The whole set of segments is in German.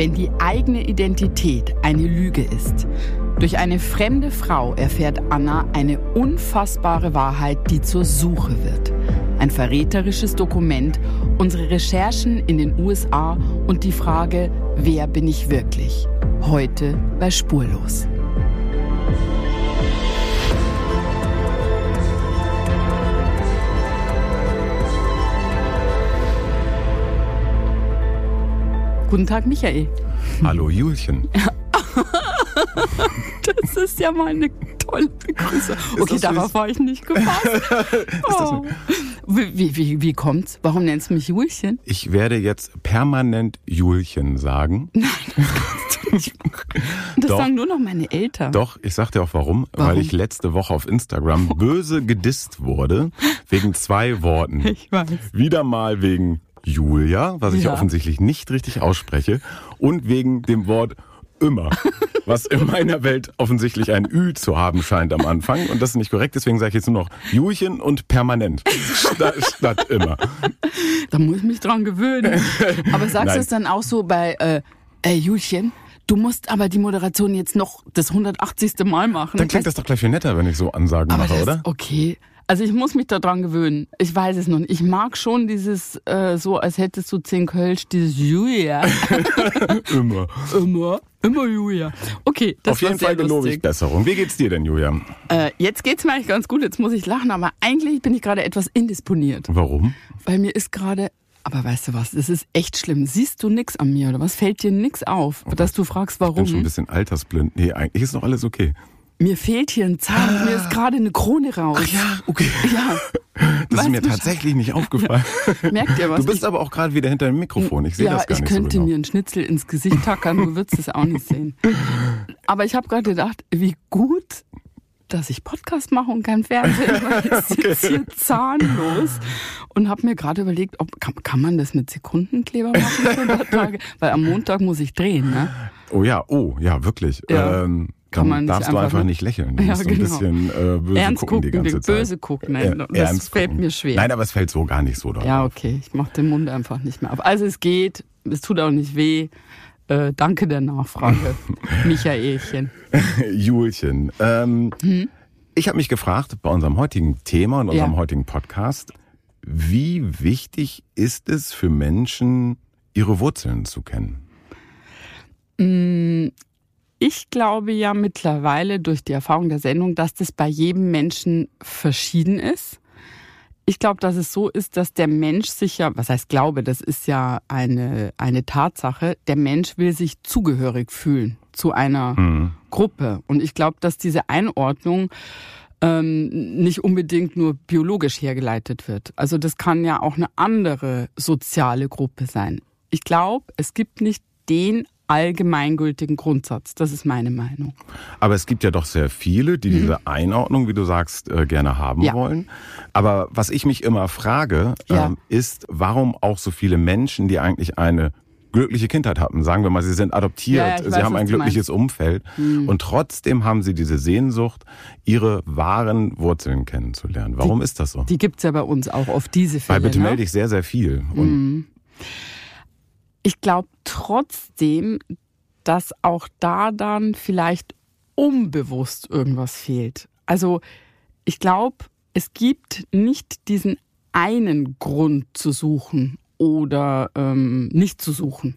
Wenn die eigene Identität eine Lüge ist. Durch eine fremde Frau erfährt Anna eine unfassbare Wahrheit, die zur Suche wird. Ein verräterisches Dokument, unsere Recherchen in den USA und die Frage, wer bin ich wirklich? Heute bei Spurlos. Guten Tag, Michael. Hallo, Julchen. das ist ja mal eine tolle Begrüßung. Okay, darauf war ich nicht gefasst. Oh. Wie, wie, wie kommt's? Warum nennst du mich Julchen? Ich werde jetzt permanent Julchen sagen. Nein, das kannst du nicht machen. Das doch, sagen nur noch meine Eltern. Doch, ich sag dir auch warum. warum. Weil ich letzte Woche auf Instagram böse gedisst wurde wegen zwei Worten. Ich weiß. Wieder mal wegen Julia, was ich ja. offensichtlich nicht richtig ausspreche, und wegen dem Wort immer, was in meiner Welt offensichtlich ein Ü zu haben scheint am Anfang. Und das ist nicht korrekt, deswegen sage ich jetzt nur noch Julchen und permanent statt, statt immer. Da muss ich mich dran gewöhnen. Aber sagst du es dann auch so bei äh, äh, Julchen? Du musst aber die Moderation jetzt noch das 180. Mal machen. Dann klingt das doch gleich viel netter, wenn ich so Ansagen aber mache, das, oder? Okay. Also ich muss mich daran gewöhnen. Ich weiß es noch nicht. Ich mag schon dieses äh, so, als hättest du zehn Kölsch, dieses Julia. Immer. Immer. Immer Julia. Okay, das Auf jeden Fall gelobe ich Besserung. Wie geht's dir denn, Julia? Äh, jetzt geht's mir eigentlich ganz gut. Jetzt muss ich lachen, aber eigentlich bin ich gerade etwas indisponiert. Warum? Weil mir ist gerade aber weißt du was, das ist echt schlimm. Siehst du nix an mir oder was? Fällt dir nix auf, oh, dass du fragst, warum? Ich bin schon ein bisschen altersblind. Nee, eigentlich ist noch alles okay mir fehlt hier ein Zahn, ah. mir ist gerade eine Krone raus. Ach ja, okay. Ja. Das weißt ist mir tatsächlich nicht aufgefallen. Merkt ihr was? Du bist aber auch gerade wieder hinter dem Mikrofon. Ich sehe ja, das gar nicht so Ja, ich könnte genau. mir einen Schnitzel ins Gesicht tackern, du würdest es auch nicht sehen. Aber ich habe gerade gedacht, wie gut, dass ich Podcast mache und kein Fernsehen, ich okay. sitze hier zahnlos und habe mir gerade überlegt, ob kann, kann, man das mit Sekundenkleber machen Tage? Weil am Montag muss ich drehen, ne? Oh ja, oh ja, wirklich. Ja. Ähm, kann man darfst einfach du einfach nicht lächeln. Du ja, musst genau. ein bisschen äh, böse Ernst gucken, die ganze Zeit. Böse gucken, nein, äh, das fällt gucken. mir schwer. Nein, aber es fällt so gar nicht so drauf. Ja, okay, ich mache den Mund einfach nicht mehr auf. Also es geht, es tut auch nicht weh. Äh, danke der Nachfrage, Michaelchen. Julchen, ähm, hm? ich habe mich gefragt bei unserem heutigen Thema und unserem Ja. heutigen Podcast, wie wichtig ist es für Menschen, ihre Wurzeln zu kennen? Ich glaube ja mittlerweile durch die Erfahrung der Sendung, dass das bei jedem Menschen verschieden ist. Ich glaube, dass es so ist, dass der Mensch sich ja, was heißt glaube, das ist ja eine, eine Tatsache, der Mensch will sich zugehörig fühlen zu einer Hm. Gruppe. Und ich glaube, dass diese Einordnung ähm, nicht unbedingt nur biologisch hergeleitet wird. Also das kann ja auch eine andere soziale Gruppe sein. Ich glaube, es gibt nicht den allgemeingültigen Grundsatz. Das ist meine Meinung. Aber es gibt ja doch sehr viele, die diese Einordnung, wie du sagst, äh, gerne haben Mhm. Ja. wollen. Aber was ich mich immer frage, Ja. ähm, ist, warum auch so viele Menschen, die eigentlich eine glückliche Kindheit hatten, sagen wir mal, sie sind adoptiert, Ja, ich sie weiß, haben ein Mhm. glückliches Umfeld und trotzdem haben sie diese Sehnsucht, ihre wahren Wurzeln kennenzulernen. Warum ist das so? Die gibt's ja bei uns auch auf diese Weil Fälle. bitte ne? melde ich sehr, sehr viel. Und Ich glaube trotzdem, dass auch da dann vielleicht unbewusst irgendwas fehlt. Also ich glaube, es gibt nicht diesen einen Grund zu suchen oder ähm, nicht zu suchen.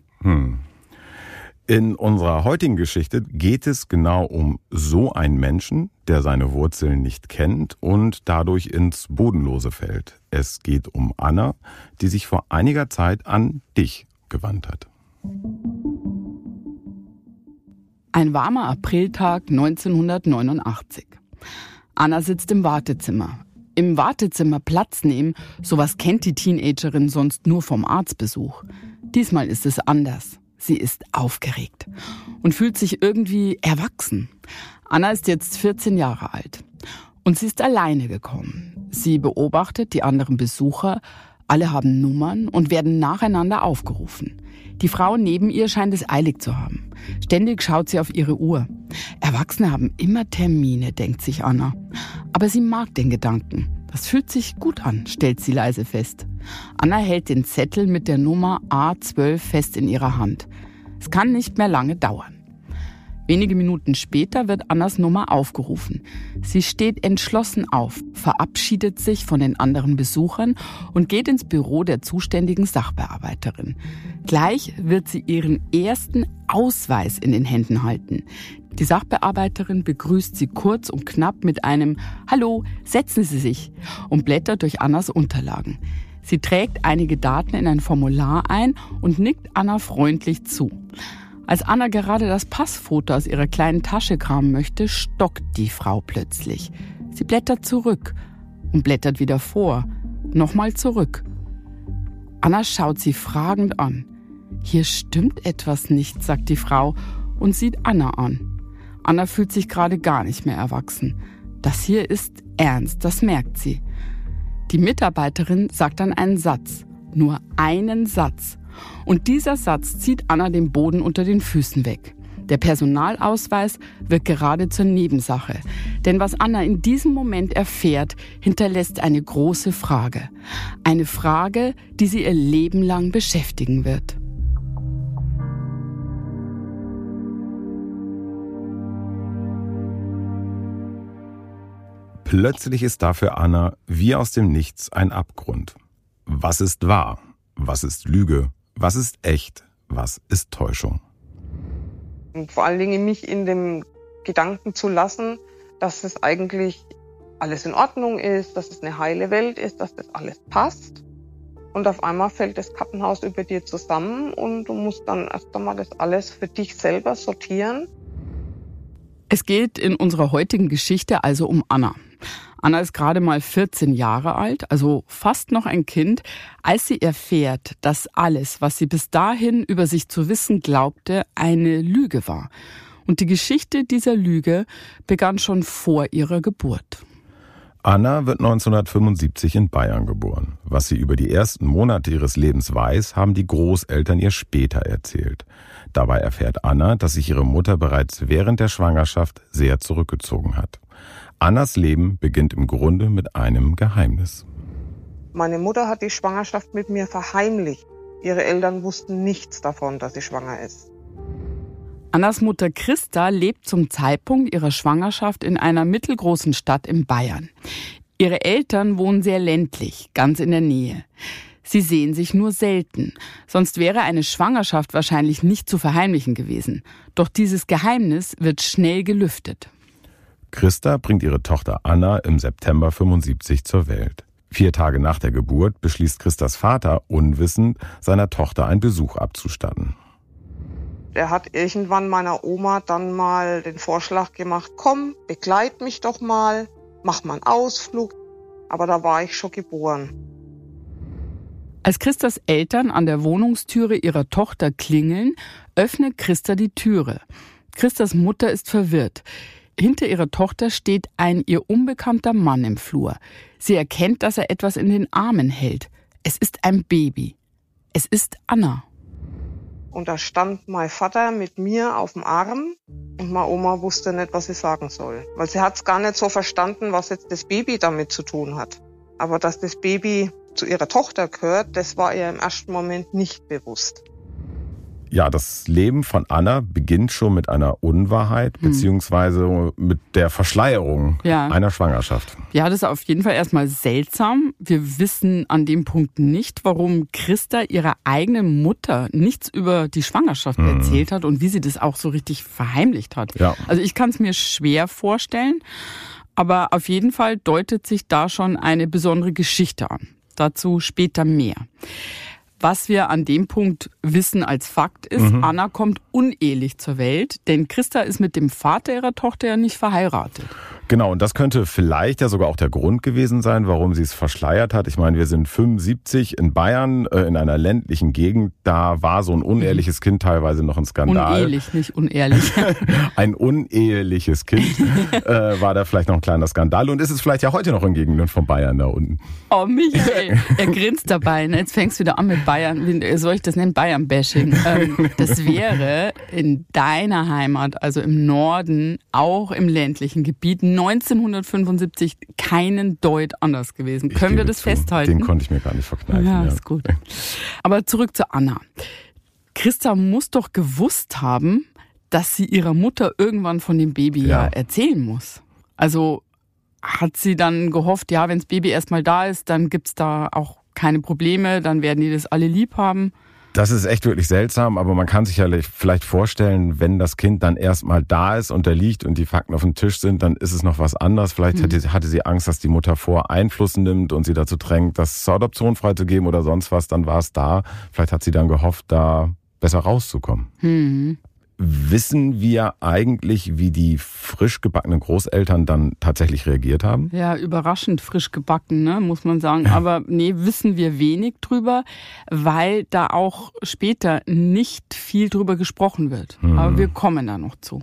In unserer heutigen Geschichte geht es genau um so einen Menschen, der seine Wurzeln nicht kennt und dadurch ins Bodenlose fällt. Es geht um Anna, die sich vor einiger Zeit an dich gewandt hat. Ein warmer Apriltag 1989. Anna sitzt im Wartezimmer. Im Wartezimmer Platz nehmen, sowas kennt die Teenagerin sonst nur vom Arztbesuch. Diesmal ist es anders. Sie ist aufgeregt und fühlt sich irgendwie erwachsen. Anna ist jetzt 14 Jahre alt und sie ist alleine gekommen. Sie beobachtet die anderen Besucher, alle haben Nummern und werden nacheinander aufgerufen. Die Frau neben ihr scheint es eilig zu haben. Ständig schaut sie auf ihre Uhr. Erwachsene haben immer Termine, denkt sich Anna. Aber sie mag den Gedanken. Das fühlt sich gut an, stellt sie leise fest. Anna hält den Zettel mit der Nummer A12 fest in ihrer Hand. Es kann nicht mehr lange dauern. Wenige Minuten später wird Annas Nummer aufgerufen. Sie steht entschlossen auf, verabschiedet sich von den anderen Besuchern und geht ins Büro der zuständigen Sachbearbeiterin. Gleich wird sie ihren ersten Ausweis in den Händen halten. Die Sachbearbeiterin begrüßt sie kurz und knapp mit einem Hallo, setzen Sie sich und blättert durch Annas Unterlagen. Sie trägt einige Daten in ein Formular ein und nickt Anna freundlich zu. Als Anna gerade das Passfoto aus ihrer kleinen Tasche kramen möchte, stockt die Frau plötzlich. Sie blättert zurück und blättert wieder vor, nochmal zurück. Anna schaut sie fragend an. Hier stimmt etwas nicht, sagt die Frau und sieht Anna an. Anna fühlt sich gerade gar nicht mehr erwachsen. Das hier ist ernst, das merkt sie. Die Mitarbeiterin sagt dann einen Satz, nur einen Satz. Und dieser Satz zieht Anna den Boden unter den Füßen weg. Der Personalausweis wird gerade zur Nebensache. Denn was Anna in diesem Moment erfährt, hinterlässt eine große Frage. Eine Frage, die sie ihr Leben lang beschäftigen wird. Plötzlich ist da für Anna wie aus dem Nichts ein Abgrund. Was ist wahr? Was ist Lüge? Was ist echt? Was ist Täuschung? Und vor allen Dingen mich in dem Gedanken zu lassen, dass es eigentlich alles in Ordnung ist, dass es eine heile Welt ist, dass das alles passt. Und auf einmal fällt das Kartenhaus über dir zusammen und du musst dann erst einmal das alles für dich selber sortieren. Es geht in unserer heutigen Geschichte also um Anna. Anna ist gerade mal 14 Jahre alt, also fast noch ein Kind, als sie erfährt, dass alles, was sie bis dahin über sich zu wissen glaubte, eine Lüge war. Und die Geschichte dieser Lüge begann schon vor ihrer Geburt. Anna wird 1975 in Bayern geboren. Was sie über die ersten Monate ihres Lebens weiß, haben die Großeltern ihr später erzählt. Dabei erfährt Anna, dass sich ihre Mutter bereits während der Schwangerschaft sehr zurückgezogen hat. Annas Leben beginnt im Grunde mit einem Geheimnis. Meine Mutter hat die Schwangerschaft mit mir verheimlicht. Ihre Eltern wussten nichts davon, dass sie schwanger ist. Annas Mutter Christa lebt zum Zeitpunkt ihrer Schwangerschaft in einer mittelgroßen Stadt in Bayern. Ihre Eltern wohnen sehr ländlich, ganz in der Nähe. Sie sehen sich nur selten, sonst wäre eine Schwangerschaft wahrscheinlich nicht zu verheimlichen gewesen. Doch dieses Geheimnis wird schnell gelüftet. Christa bringt ihre Tochter Anna im September 75 zur Welt. Vier Tage nach der Geburt beschließt Christas Vater unwissend, seiner Tochter einen Besuch abzustatten. Er hat irgendwann meiner Oma dann mal den Vorschlag gemacht, komm, begleit mich doch mal, mach mal einen Ausflug. Aber da war ich schon geboren. Als Christas Eltern an der Wohnungstüre ihrer Tochter klingeln, öffnet Christa die Türe. Christas Mutter ist verwirrt. Hinter ihrer Tochter steht ein ihr unbekannter Mann im Flur. Sie erkennt, dass er etwas in den Armen hält. Es ist ein Baby. Es ist Anna. Und da stand mein Vater mit mir auf dem Arm und meine Oma wusste nicht, was sie sagen soll. Weil sie hat es gar nicht so verstanden, was jetzt das Baby damit zu tun hat. Aber dass das Baby zu ihrer Tochter gehört, das war ihr im ersten Moment nicht bewusst. Ja, das Leben von Anna beginnt schon mit einer Unwahrheit, hm. beziehungsweise mit der Verschleierung ja. einer Schwangerschaft. Ja, das ist auf jeden Fall erstmal seltsam. Wir wissen an dem Punkt nicht, warum Christa ihrer eigenen Mutter nichts über die Schwangerschaft hm. erzählt hat und wie sie das auch so richtig verheimlicht hat. Ja. Also ich kann es mir schwer vorstellen, aber auf jeden Fall deutet sich da schon eine besondere Geschichte an. Dazu später mehr. Was wir an dem Punkt wissen als Fakt ist, mhm. Anna kommt unehelich zur Welt, denn Christa ist mit dem Vater ihrer Tochter ja nicht verheiratet. Genau, und das könnte vielleicht ja sogar auch der Grund gewesen sein, warum sie es verschleiert hat. Ich meine, wir sind 75 in Bayern, äh, in einer ländlichen Gegend. Da war so ein unehrliches Kind teilweise noch ein Skandal. Unehelich, nicht unehrlich. ein uneheliches Kind äh, war da vielleicht noch ein kleiner Skandal. Und ist es vielleicht ja heute noch in Gegenden von Bayern da unten. Oh, Michael, er grinst dabei. Ne? Jetzt fängst du wieder an mit Bayern. Wie soll ich das nennen? Bayern-Bashing. Ähm, das wäre in deiner Heimat, also im Norden, auch im ländlichen Gebiet, 1975 keinen Deut anders gewesen. Ich Können wir das zu, festhalten? Den konnte ich mir gar nicht verkneifen. Ja, ja. ist gut. Aber zurück zu Anna. Christa muss doch gewusst haben, dass sie ihrer Mutter irgendwann von dem Baby ja, ja erzählen muss. Also hat sie dann gehofft, ja, wenn das Baby erstmal da ist, dann gibt's da auch keine Probleme, dann werden die das alle lieb haben. Das ist echt wirklich seltsam, aber man kann sich ja vielleicht vorstellen, wenn das Kind dann erstmal da ist und da liegt und die Fakten auf dem Tisch sind, dann ist es noch was anderes. Vielleicht mhm. hatte, hatte, sie Angst, dass die Mutter vor Einfluss nimmt und sie dazu drängt, das zur Adoption freizugeben oder sonst was, dann war es da. Vielleicht hat sie dann gehofft, da besser rauszukommen. Mhm. Wissen wir eigentlich, wie die frisch gebackenen Großeltern dann tatsächlich reagiert haben? Ja, überraschend frisch gebacken, ne, muss man sagen. Aber nee, wissen wir wenig drüber, weil da auch später nicht viel drüber gesprochen wird. Hm. Aber wir kommen da noch zu.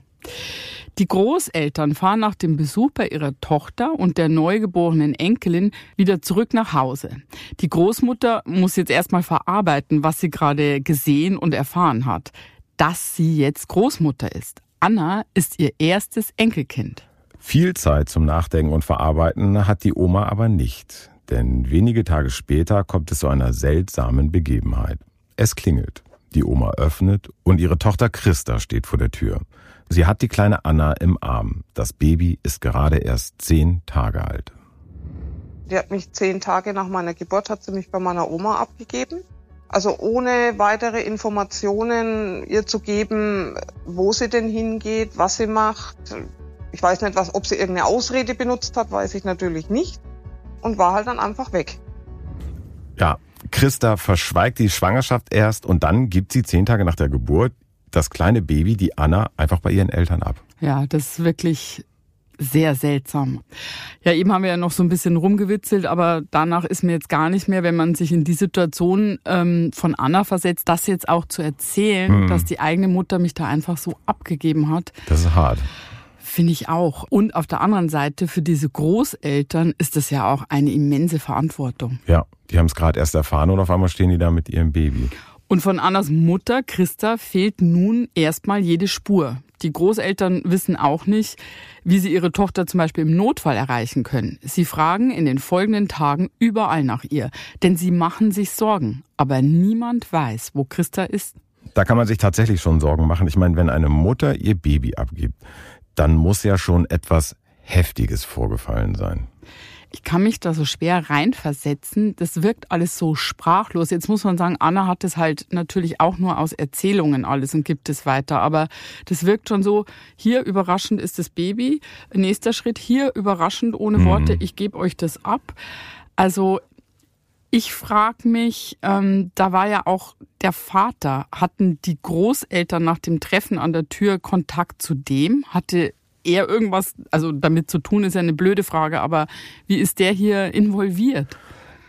Die Großeltern fahren nach dem Besuch bei ihrer Tochter und der neugeborenen Enkelin wieder zurück nach Hause. Die Großmutter muss jetzt erstmal verarbeiten, was sie gerade gesehen und erfahren hat dass sie jetzt Großmutter ist. Anna ist ihr erstes Enkelkind. Viel Zeit zum Nachdenken und Verarbeiten hat die Oma aber nicht. Denn wenige Tage später kommt es zu einer seltsamen Begebenheit. Es klingelt. Die Oma öffnet und ihre Tochter Christa steht vor der Tür. Sie hat die kleine Anna im Arm. Das Baby ist gerade erst zehn Tage alt. Die hat mich zehn Tage nach meiner Geburt hat sie mich bei meiner Oma abgegeben. Also ohne weitere Informationen ihr zu geben, wo sie denn hingeht, was sie macht. Ich weiß nicht, was, ob sie irgendeine Ausrede benutzt hat, weiß ich natürlich nicht. Und war halt dann einfach weg. Ja, Christa verschweigt die Schwangerschaft erst und dann gibt sie zehn Tage nach der Geburt das kleine Baby, die Anna, einfach bei ihren Eltern ab. Ja, das ist wirklich sehr seltsam. Ja, eben haben wir ja noch so ein bisschen rumgewitzelt, aber danach ist mir jetzt gar nicht mehr, wenn man sich in die Situation ähm, von Anna versetzt, das jetzt auch zu erzählen, hm. dass die eigene Mutter mich da einfach so abgegeben hat. Das ist hart. Finde ich auch. Und auf der anderen Seite, für diese Großeltern ist das ja auch eine immense Verantwortung. Ja, die haben es gerade erst erfahren und auf einmal stehen die da mit ihrem Baby. Und von Annas Mutter, Christa, fehlt nun erstmal jede Spur. Die Großeltern wissen auch nicht, wie sie ihre Tochter zum Beispiel im Notfall erreichen können. Sie fragen in den folgenden Tagen überall nach ihr, denn sie machen sich Sorgen. Aber niemand weiß, wo Christa ist. Da kann man sich tatsächlich schon Sorgen machen. Ich meine, wenn eine Mutter ihr Baby abgibt, dann muss ja schon etwas Heftiges vorgefallen sein ich kann mich da so schwer reinversetzen. Das wirkt alles so sprachlos. Jetzt muss man sagen, Anna hat es halt natürlich auch nur aus Erzählungen alles und gibt es weiter. Aber das wirkt schon so, hier überraschend ist das Baby. Nächster Schritt, hier überraschend ohne mhm. Worte, ich gebe euch das ab. Also ich frage mich, ähm, da war ja auch der Vater. Hatten die Großeltern nach dem Treffen an der Tür Kontakt zu dem? Hatte er irgendwas, also damit zu tun, ist ja eine blöde Frage, aber wie ist der hier involviert?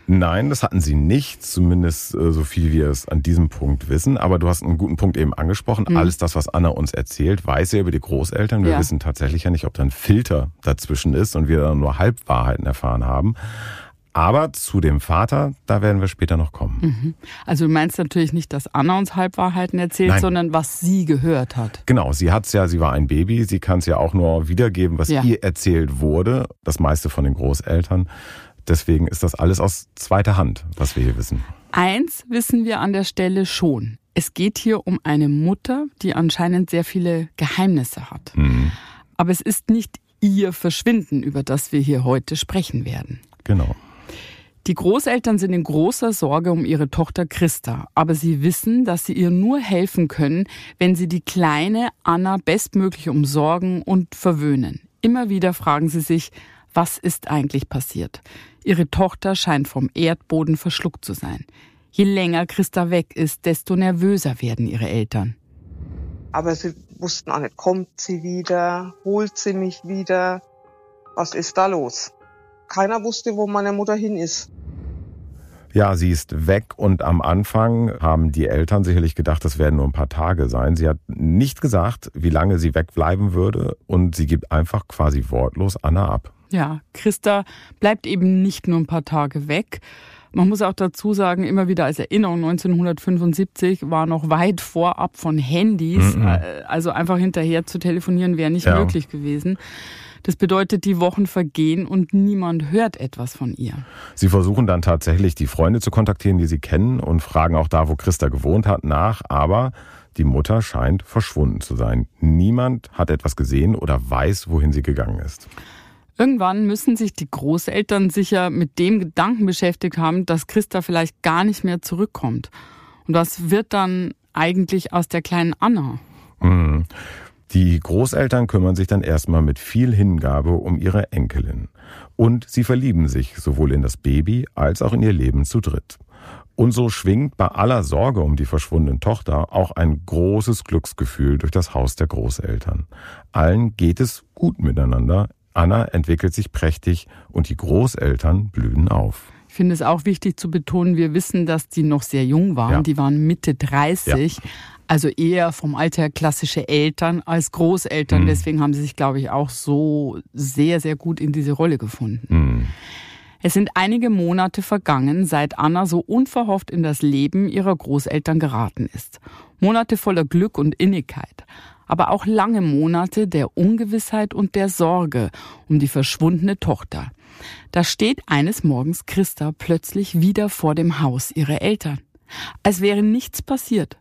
Nein, das hatten sie nicht, zumindest äh, so viel wir es an diesem Punkt wissen. Aber du hast einen guten Punkt eben angesprochen. Mhm. Alles das, was Anna uns erzählt, weiß er über die Großeltern. Wir ja. wissen tatsächlich ja nicht, ob da ein Filter dazwischen ist und wir da nur Halbwahrheiten erfahren haben. Aber zu dem Vater, da werden wir später noch kommen. Mhm. Also du meinst natürlich nicht, dass Anna uns Halbwahrheiten erzählt, Nein. sondern was sie gehört hat. Genau, sie hat's ja, sie war ein Baby, sie kann es ja auch nur wiedergeben, was ja. ihr erzählt wurde, das meiste von den Großeltern. Deswegen ist das alles aus zweiter Hand, was wir hier wissen. Eins wissen wir an der Stelle schon. Es geht hier um eine Mutter, die anscheinend sehr viele Geheimnisse hat. Mhm. Aber es ist nicht ihr Verschwinden, über das wir hier heute sprechen werden. Genau. Die Großeltern sind in großer Sorge um ihre Tochter Christa, aber sie wissen, dass sie ihr nur helfen können, wenn sie die kleine Anna bestmöglich umsorgen und verwöhnen. Immer wieder fragen sie sich, was ist eigentlich passiert? Ihre Tochter scheint vom Erdboden verschluckt zu sein. Je länger Christa weg ist, desto nervöser werden ihre Eltern. Aber sie wussten auch nicht, kommt sie wieder, holt sie mich wieder, was ist da los? Keiner wusste, wo meine Mutter hin ist. Ja, sie ist weg und am Anfang haben die Eltern sicherlich gedacht, das werden nur ein paar Tage sein. Sie hat nicht gesagt, wie lange sie wegbleiben würde und sie gibt einfach quasi wortlos Anna ab. Ja, Christa bleibt eben nicht nur ein paar Tage weg. Man muss auch dazu sagen, immer wieder als Erinnerung, 1975 war noch weit vorab von Handys. Mhm. Also einfach hinterher zu telefonieren wäre nicht ja. möglich gewesen. Das bedeutet, die Wochen vergehen und niemand hört etwas von ihr. Sie versuchen dann tatsächlich, die Freunde zu kontaktieren, die sie kennen und fragen auch da, wo Christa gewohnt hat, nach. Aber die Mutter scheint verschwunden zu sein. Niemand hat etwas gesehen oder weiß, wohin sie gegangen ist. Irgendwann müssen sich die Großeltern sicher mit dem Gedanken beschäftigt haben, dass Christa vielleicht gar nicht mehr zurückkommt. Und was wird dann eigentlich aus der kleinen Anna? Mhm. Die Großeltern kümmern sich dann erstmal mit viel Hingabe um ihre Enkelin. Und sie verlieben sich sowohl in das Baby als auch in ihr Leben zu dritt. Und so schwingt bei aller Sorge um die verschwundene Tochter auch ein großes Glücksgefühl durch das Haus der Großeltern. Allen geht es gut miteinander. Anna entwickelt sich prächtig und die Großeltern blühen auf. Ich finde es auch wichtig zu betonen, wir wissen, dass die noch sehr jung waren. Ja. Die waren Mitte 30. Ja. Also eher vom Alter klassische Eltern als Großeltern. Mhm. Deswegen haben sie sich, glaube ich, auch so sehr, sehr gut in diese Rolle gefunden. Mhm. Es sind einige Monate vergangen, seit Anna so unverhofft in das Leben ihrer Großeltern geraten ist. Monate voller Glück und Innigkeit. Aber auch lange Monate der Ungewissheit und der Sorge um die verschwundene Tochter. Da steht eines Morgens Christa plötzlich wieder vor dem Haus ihrer Eltern. Als wäre nichts passiert.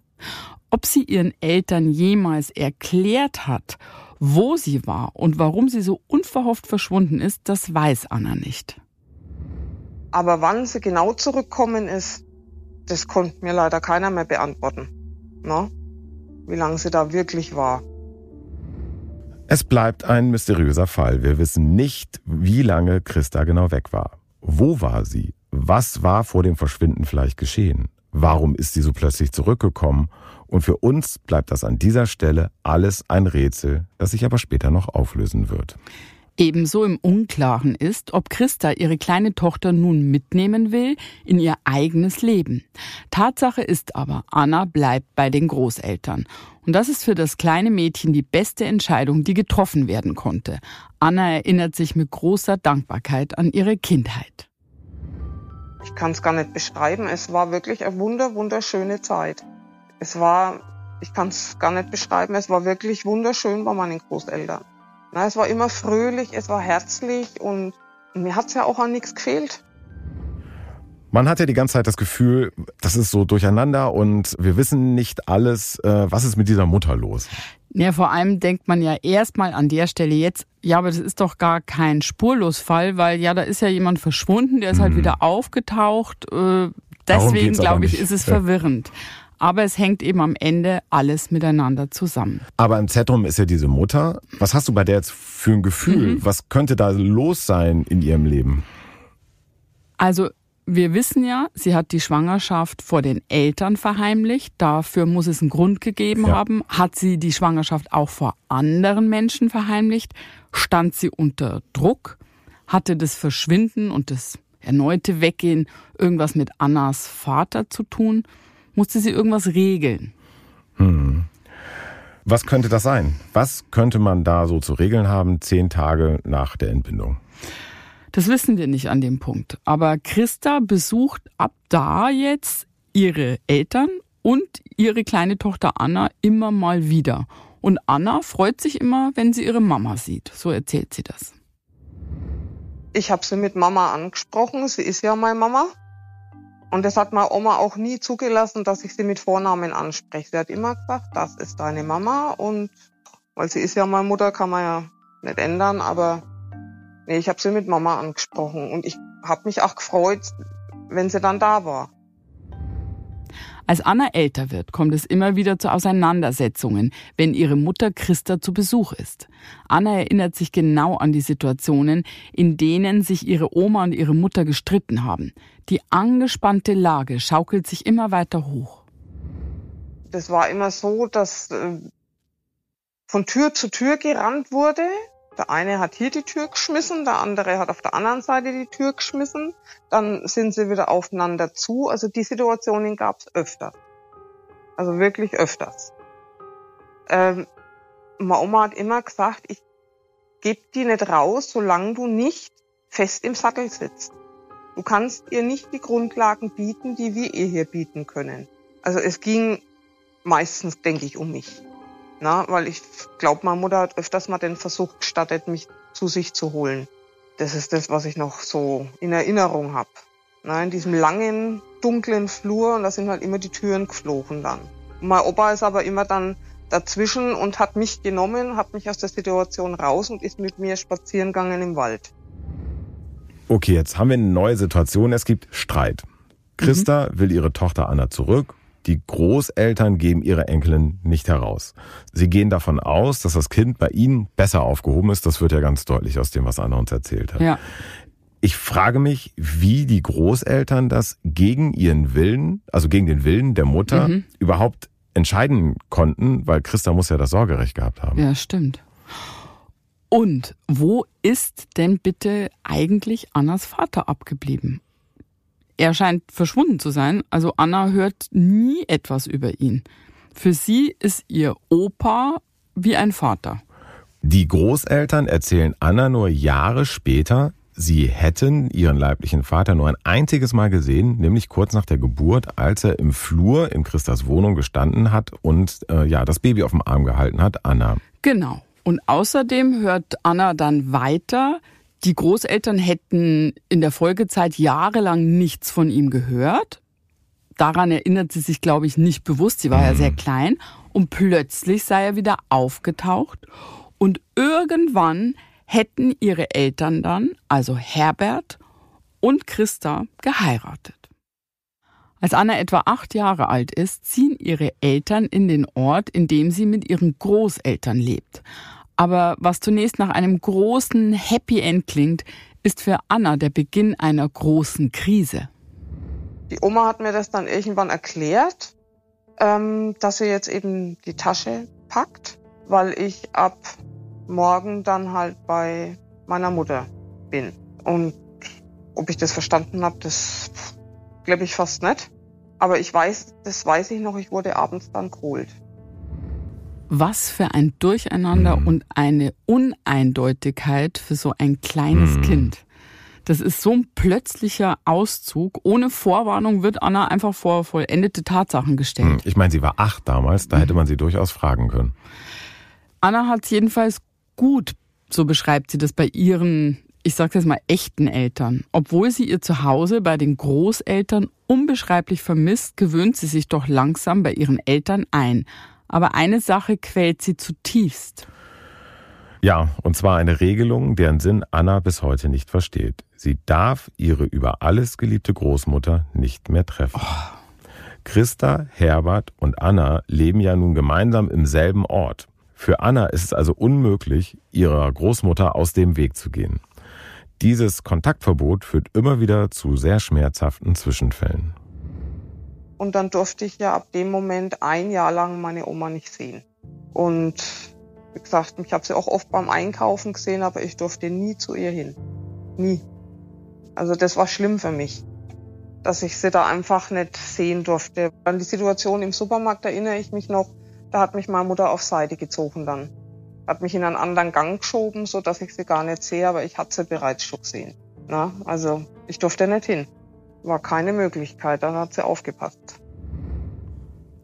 Ob sie ihren Eltern jemals erklärt hat, wo sie war und warum sie so unverhofft verschwunden ist, das weiß Anna nicht. Aber wann sie genau zurückkommen ist, das konnte mir leider keiner mehr beantworten. Na? Wie lange sie da wirklich war. Es bleibt ein mysteriöser Fall. Wir wissen nicht, wie lange Christa genau weg war. Wo war sie? Was war vor dem Verschwinden vielleicht geschehen? Warum ist sie so plötzlich zurückgekommen? Und für uns bleibt das an dieser Stelle alles ein Rätsel, das sich aber später noch auflösen wird. Ebenso im Unklaren ist, ob Christa ihre kleine Tochter nun mitnehmen will in ihr eigenes Leben. Tatsache ist aber, Anna bleibt bei den Großeltern. Und das ist für das kleine Mädchen die beste Entscheidung, die getroffen werden konnte. Anna erinnert sich mit großer Dankbarkeit an ihre Kindheit. Ich kann es gar nicht beschreiben. Es war wirklich eine wunder, wunderschöne Zeit. Es war, ich kann es gar nicht beschreiben, es war wirklich wunderschön bei meinen Großeltern. Na, es war immer fröhlich, es war herzlich und mir hat's ja auch an nichts gefehlt. Man hat ja die ganze Zeit das Gefühl, das ist so durcheinander und wir wissen nicht alles. Äh, was ist mit dieser Mutter los? Ja, vor allem denkt man ja erstmal an der Stelle jetzt, ja, aber das ist doch gar kein Spurlosfall, weil ja, da ist ja jemand verschwunden, der ist halt mhm. halt wieder aufgetaucht. Äh, deswegen, glaube ich, ist es ja. verwirrend. Aber es hängt eben am Ende alles miteinander zusammen. Aber im Zentrum ist ja diese Mutter. Was hast du bei der jetzt für ein Gefühl? Mhm. Was könnte da los sein in ihrem Leben? Also wir wissen ja, sie hat die Schwangerschaft vor den Eltern verheimlicht. Dafür muss es einen Grund gegeben ja. haben. Hat sie die Schwangerschaft auch vor anderen Menschen verheimlicht? Stand sie unter Druck? Hatte das Verschwinden und das erneute Weggehen irgendwas mit Annas Vater zu tun? Musste sie irgendwas regeln. Hm. Was könnte das sein? Was könnte man da so zu regeln haben, zehn Tage nach der Entbindung? Das wissen wir nicht an dem Punkt. Aber Christa besucht ab da jetzt ihre Eltern und ihre kleine Tochter Anna immer mal wieder. Und Anna freut sich immer, wenn sie ihre Mama sieht. So erzählt sie das. Ich habe sie mit Mama angesprochen. Sie ist ja meine Mama. Und das hat meine Oma auch nie zugelassen, dass ich sie mit Vornamen anspreche. Sie hat immer gesagt, das ist deine Mama und weil sie ist ja meine Mutter, kann man ja nicht ändern, aber nee, ich habe sie mit Mama angesprochen und ich habe mich auch gefreut, wenn sie dann da war. Als Anna älter wird, kommt es immer wieder zu Auseinandersetzungen, wenn ihre Mutter Christa zu Besuch ist. Anna erinnert sich genau an die Situationen, in denen sich ihre Oma und ihre Mutter gestritten haben. Die angespannte Lage schaukelt sich immer weiter hoch. Das war immer so, dass äh, von Tür zu Tür gerannt wurde der eine hat hier die Tür geschmissen, der andere hat auf der anderen Seite die Tür geschmissen. Dann sind sie wieder aufeinander zu. Also die Situationen gab es öfter. Also wirklich öfters. Ähm, meine Oma hat immer gesagt, ich gebe die nicht raus, solange du nicht fest im Sattel sitzt. Du du kannst ihr nicht die Grundlagen bieten, die wir ihr hier bieten können. Also es ging meistens, denke ich, um mich. Na, weil ich glaube, meine Mutter hat öfters mal den Versuch gestattet, mich zu sich zu holen. Das ist das, was ich noch so in Erinnerung habe. In diesem langen, dunklen Flur und da sind halt immer die Türen geflogen dann. Mein Opa ist aber immer dann dazwischen und hat mich genommen, hat mich aus der Situation raus und ist mit mir spazieren gegangen im Wald. Okay, jetzt haben wir eine neue Situation. Es gibt Streit. Christa mhm. will ihre Tochter Anna zurück. Die Großeltern geben ihre Enkelin nicht heraus. Sie gehen davon aus, dass das Kind bei ihnen besser aufgehoben ist. Das wird ja ganz deutlich aus dem, was Anna uns erzählt hat. Ja. Ich frage mich, wie die Großeltern das gegen ihren Willen, also gegen den Willen der Mutter, mhm. überhaupt entscheiden konnten, weil Christa muss ja das Sorgerecht gehabt haben. Ja, stimmt. Und wo ist denn bitte eigentlich Annas Vater abgeblieben? Er scheint verschwunden zu sein, also Anna hört nie etwas über ihn. Für sie ist ihr Opa wie ein Vater. Die Großeltern erzählen Anna nur Jahre später, Sie hätten ihren leiblichen Vater nur ein einziges Mal gesehen, nämlich kurz nach der Geburt, als er im Flur in Christas Wohnung gestanden hat und äh, ja das Baby auf dem Arm gehalten hat, Anna. Genau. Und außerdem hört Anna dann weiter, die Großeltern hätten in der Folgezeit jahrelang nichts von ihm gehört. Daran erinnert sie sich, glaube ich, nicht bewusst. Sie war mhm. ja sehr klein. Und plötzlich sei er wieder aufgetaucht. Und irgendwann hätten ihre Eltern dann, also Herbert und Christa, geheiratet. Als Anna etwa acht Jahre alt ist, ziehen ihre Eltern in den Ort, in dem sie mit ihren Großeltern lebt. Aber was zunächst nach einem großen Happy End klingt, ist für Anna der Beginn einer großen Krise. Die Oma hat mir das dann irgendwann erklärt, ähm, dass sie jetzt eben die Tasche packt, weil ich ab morgen dann halt bei meiner Mutter bin. Und ob ich das verstanden habe, das glaube ich fast nicht. Aber ich weiß, das weiß ich noch, ich wurde abends dann geholt. Was für ein Durcheinander mhm. und eine Uneindeutigkeit für so ein kleines mhm. Kind. Das ist so ein plötzlicher Auszug. Ohne Vorwarnung wird Anna einfach vor vollendete Tatsachen gestellt. Mhm. Ich meine, sie war acht damals, da hätte man sie durchaus fragen können. Anna hat es jedenfalls gut, so beschreibt sie das bei ihren, ich sage jetzt mal, echten Eltern. Obwohl sie ihr Zuhause bei den Großeltern unbeschreiblich vermisst, gewöhnt sie sich doch langsam bei ihren Eltern ein. Aber eine Sache quält sie zutiefst. Ja, und zwar eine Regelung, deren Sinn Anna bis heute nicht versteht. Sie darf ihre über alles geliebte Großmutter nicht mehr treffen. Oh. Christa, Herbert und Anna leben ja nun gemeinsam im selben Ort. Für Anna ist es also unmöglich, ihrer Großmutter aus dem Weg zu gehen. Dieses Kontaktverbot führt immer wieder zu sehr schmerzhaften Zwischenfällen. Und dann durfte ich ja ab dem Moment ein Jahr lang meine Oma nicht sehen. Und wie gesagt, ich habe sie auch oft beim Einkaufen gesehen, aber ich durfte nie zu ihr hin. Nie. Also das war schlimm für mich, dass ich sie da einfach nicht sehen durfte. An die Situation im Supermarkt erinnere ich mich noch, da hat mich meine Mutter auf Seite gezogen dann. Hat mich in einen anderen Gang geschoben, so dass ich sie gar nicht sehe, aber ich hatte sie bereits schon gesehen. Na, also ich durfte nicht hin. War keine Möglichkeit, dann hat sie aufgepasst.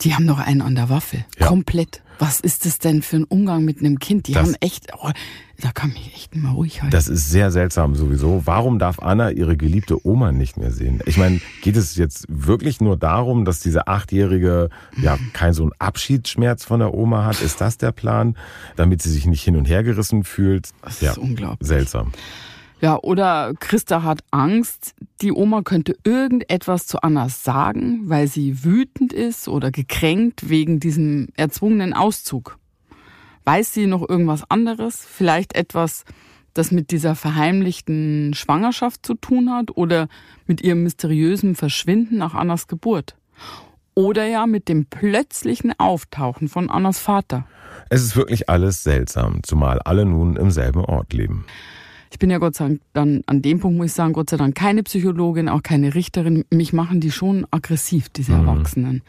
Die haben noch einen an der Waffe. Ja. Komplett. Was ist das denn für ein Umgang mit einem Kind? Die das, haben echt, oh, da kann mich echt nicht mehr ruhig halten. Das ist sehr seltsam sowieso. Warum darf Anna ihre geliebte Oma nicht mehr sehen? Ich meine, geht es jetzt wirklich nur darum, dass diese Achtjährige ja kein so ein Abschiedsschmerz von der Oma hat? Ist das der Plan? Damit sie sich nicht hin und her gerissen fühlt? Das ist ja, unglaublich. Seltsam. Ja, oder Christa hat Angst, die Oma könnte irgendetwas zu Anna sagen, weil sie wütend ist oder gekränkt wegen diesem erzwungenen Auszug. Weiß sie noch irgendwas anderes? Vielleicht etwas, das mit dieser verheimlichten Schwangerschaft zu tun hat oder mit ihrem mysteriösen Verschwinden nach Annas Geburt? Oder ja mit dem plötzlichen Auftauchen von Annas Vater. Es ist wirklich alles seltsam, zumal alle nun im selben Ort leben. Ich bin ja Gott sei Dank dann an dem Punkt, muss ich sagen, Gott sei Dank keine Psychologin, auch keine Richterin. Mich machen die schon aggressiv, diese mhm. Erwachsenen.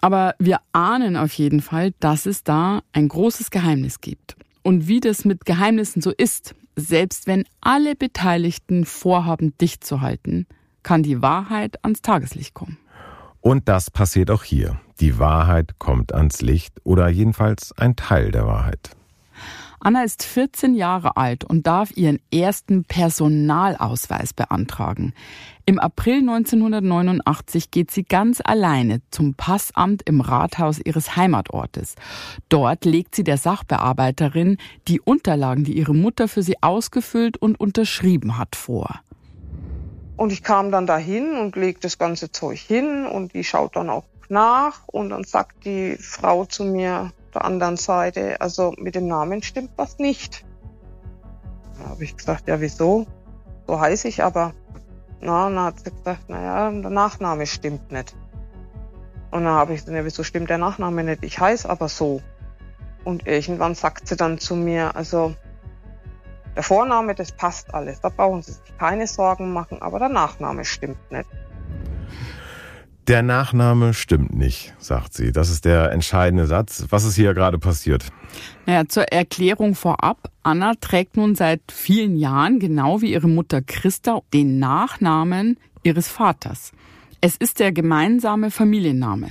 Aber wir ahnen auf jeden Fall, dass es da ein großes Geheimnis gibt. Und wie das mit Geheimnissen so ist, selbst wenn alle Beteiligten vorhaben, dicht zu halten, kann die Wahrheit ans Tageslicht kommen. Und das passiert auch hier. Die Wahrheit kommt ans Licht oder jedenfalls ein Teil der Wahrheit. Anna ist 14 Jahre alt und darf ihren ersten Personalausweis beantragen. Im April 1989 geht sie ganz alleine zum Passamt im Rathaus ihres Heimatortes. Dort legt sie der Sachbearbeiterin die Unterlagen, die ihre Mutter für sie ausgefüllt und unterschrieben hat, vor. Und ich kam dann dahin und leg das ganze Zeug hin und die schaut dann auch nach und dann sagt die Frau zu mir der anderen Seite, also mit dem Namen stimmt was nicht. Da habe ich gesagt, ja wieso? So heiße ich aber. Na, dann hat sie gesagt, naja, der Nachname stimmt nicht. Und dann habe ich gesagt, ja, wieso stimmt der Nachname nicht? Ich heiße aber so. Und irgendwann sagt sie dann zu mir, also der Vorname, das passt alles. Da brauchen Sie sich keine Sorgen machen, aber der Nachname stimmt nicht. Der Nachname stimmt nicht, sagt sie. Das ist der entscheidende Satz. Was ist hier gerade passiert? Naja, zur Erklärung vorab. Anna trägt nun seit vielen Jahren, genau wie ihre Mutter Christa, den Nachnamen ihres Vaters. Es ist der gemeinsame Familienname.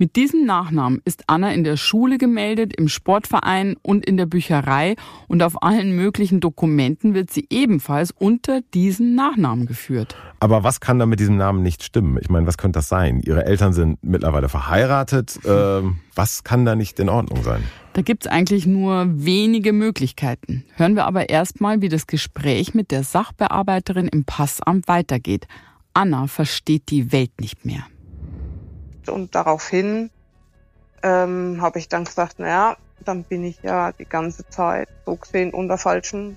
Mit diesem Nachnamen ist Anna in der Schule gemeldet, im Sportverein und in der Bücherei und auf allen möglichen Dokumenten wird sie ebenfalls unter diesem Nachnamen geführt. Aber was kann da mit diesem Namen nicht stimmen? Ich meine, was könnte das sein? Ihre Eltern sind mittlerweile verheiratet. Ähm, was kann da nicht in Ordnung sein? Da gibt's eigentlich nur wenige Möglichkeiten. Hören wir aber erstmal, wie das Gespräch mit der Sachbearbeiterin im Passamt weitergeht. Anna versteht die Welt nicht mehr. Und daraufhin ähm, habe ich dann gesagt, naja, dann bin ich ja die ganze Zeit so gesehen unter falschen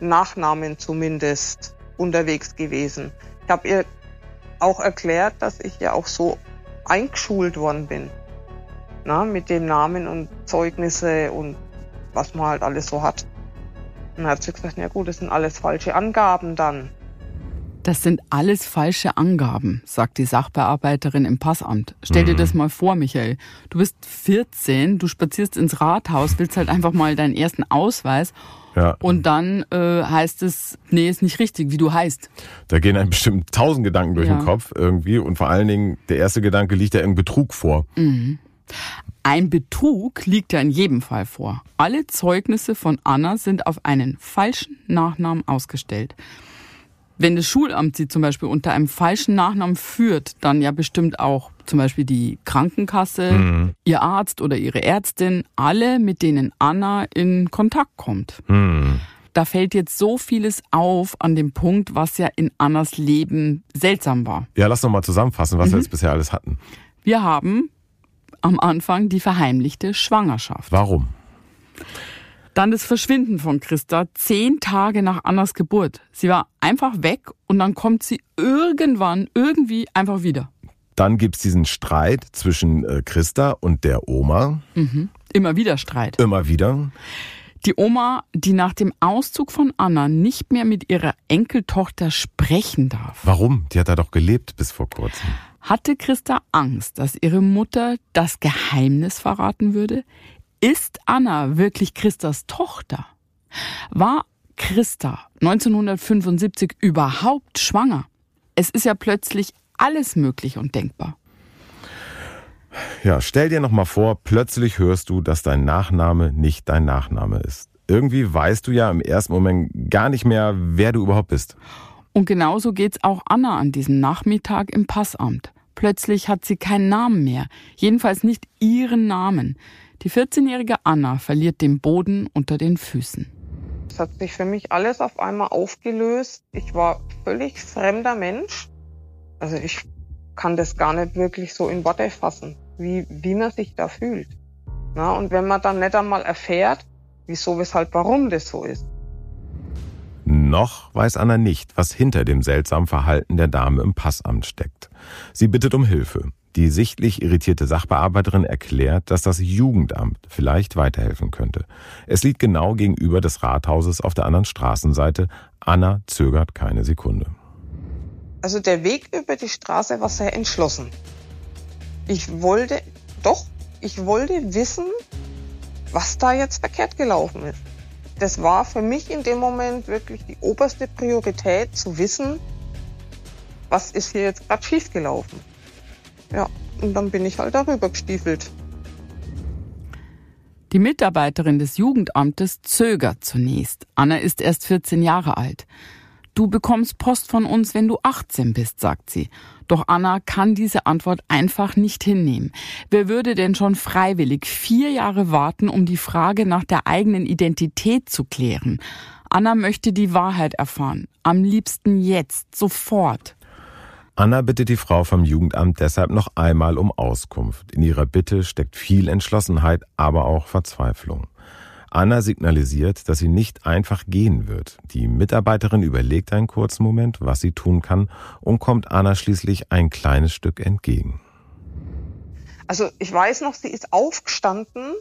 Nachnamen zumindest unterwegs gewesen. Ich habe ihr auch erklärt, dass ich ja auch so eingeschult worden bin. Na, mit dem Namen und Zeugnisse und was man halt alles so hat. Und dann hat sie gesagt, ja gut, das sind alles falsche Angaben dann. Das sind alles falsche Angaben, sagt die Sachbearbeiterin im Passamt. Stell mhm. dir das mal vor, Michael. Du bist 14, du spazierst ins Rathaus, willst halt einfach mal deinen ersten Ausweis ja. Und dann äh, heißt es, nee, ist nicht richtig, wie du heißt. Da gehen einem bestimmt tausend Gedanken durch ja. den Kopf irgendwie. Und vor allen Dingen, der erste Gedanke liegt ja im Betrug vor. Mhm. Ein Betrug liegt ja in jedem Fall vor. Alle Zeugnisse von Anna sind auf einen falschen Nachnamen ausgestellt. Wenn das Schulamt sie zum Beispiel unter einem falschen Nachnamen führt, dann ja bestimmt auch zum Beispiel die Krankenkasse, mhm. ihr Arzt oder ihre Ärztin, alle, mit denen Anna in Kontakt kommt. Mhm. Da fällt jetzt so vieles auf an dem Punkt, was ja in Annas Leben seltsam war. Ja, lass noch mal zusammenfassen, was mhm. wir jetzt bisher alles hatten. Wir haben am Anfang die verheimlichte Schwangerschaft. Warum? Dann das Verschwinden von Christa zehn Tage nach Annas Geburt. Sie war einfach weg und dann kommt sie irgendwann irgendwie einfach wieder. Dann gibt's diesen Streit zwischen äh, Christa und der Oma. Mhm. Immer wieder Streit. Immer wieder. Die Oma, die nach dem Auszug von Anna nicht mehr mit ihrer Enkeltochter sprechen darf. Warum? Die hat da doch gelebt bis vor kurzem. Hatte Christa Angst, dass ihre Mutter das Geheimnis verraten würde? Ist Anna wirklich Christas Tochter? War Christa 1975 überhaupt schwanger? Es ist ja plötzlich alles möglich und denkbar. Ja, stell dir noch mal vor, plötzlich hörst du, dass dein Nachname nicht dein Nachname ist. Irgendwie weißt du ja im ersten Moment gar nicht mehr, wer du überhaupt bist. Und genauso geht's auch Anna an diesem Nachmittag im Passamt. Plötzlich hat sie keinen Namen mehr, jedenfalls nicht ihren Namen. Die 14-jährige Anna verliert den Boden unter den Füßen. Es hat sich für mich alles auf einmal aufgelöst. Ich war völlig fremder Mensch. Also ich kann das gar nicht wirklich so in Worte fassen, wie, wie man sich da fühlt. Na, und wenn man dann nicht einmal erfährt, wieso, weshalb, warum das so ist. Noch weiß Anna nicht, was hinter dem seltsamen Verhalten der Dame im Passamt steckt. Sie bittet um Hilfe. Die sichtlich irritierte Sachbearbeiterin erklärt, dass das Jugendamt vielleicht weiterhelfen könnte. Es liegt genau gegenüber des Rathauses auf der anderen Straßenseite. Anna zögert keine Sekunde. Also der Weg über die Straße war sehr entschlossen. Ich wollte, doch, ich wollte wissen, was da jetzt verkehrt gelaufen ist. das war für mich in dem Moment wirklich die oberste Priorität zu wissen, was ist hier jetzt gerade schiefgelaufen. Ja, und dann bin ich halt darüber gestiefelt. Die Mitarbeiterin des Jugendamtes zögert zunächst. Anna ist erst 14 Jahre alt. Du bekommst Post von uns, wenn du 18 bist, sagt sie. Doch Anna kann diese Antwort einfach nicht hinnehmen. Wer würde denn schon freiwillig vier Jahre warten, um die Frage nach der eigenen Identität zu klären? Anna möchte die Wahrheit erfahren. Am liebsten jetzt, sofort. Anna bittet die Frau vom Jugendamt deshalb noch einmal um Auskunft. In ihrer Bitte steckt viel Entschlossenheit, aber auch Verzweiflung. Anna signalisiert, dass sie nicht einfach gehen wird. Die Mitarbeiterin überlegt einen kurzen Moment, was sie tun kann und kommt Anna schließlich ein kleines Stück entgegen. Also ich weiß noch, sie ist aufgestanden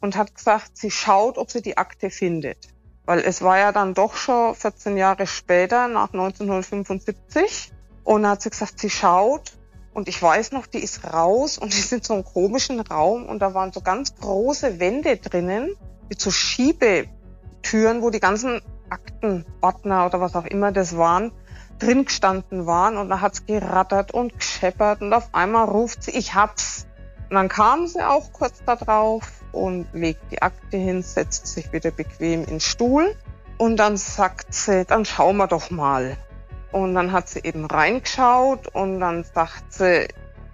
und hat gesagt, sie schaut, ob sie die Akte findet. Weil es war ja dann doch schon 14 Jahre später, nach 1975. Und dann hat sie gesagt, sie schaut. Und ich weiß noch, die ist raus und die in so einem komischen Raum und da waren so ganz große Wände drinnen mit so Schiebetüren, wo die ganzen Akten, Ordner oder was auch immer das waren, drin gestanden waren und da hat's gerattert und gescheppert und auf einmal ruft sie, ich hab's. Und dann kam sie auch kurz da drauf und legt die Akte hin, setzt sich wieder bequem in den Stuhl und dann sagt sie, dann schauen wir doch mal. Und dann hat sie eben reingeschaut und dann sagt sie,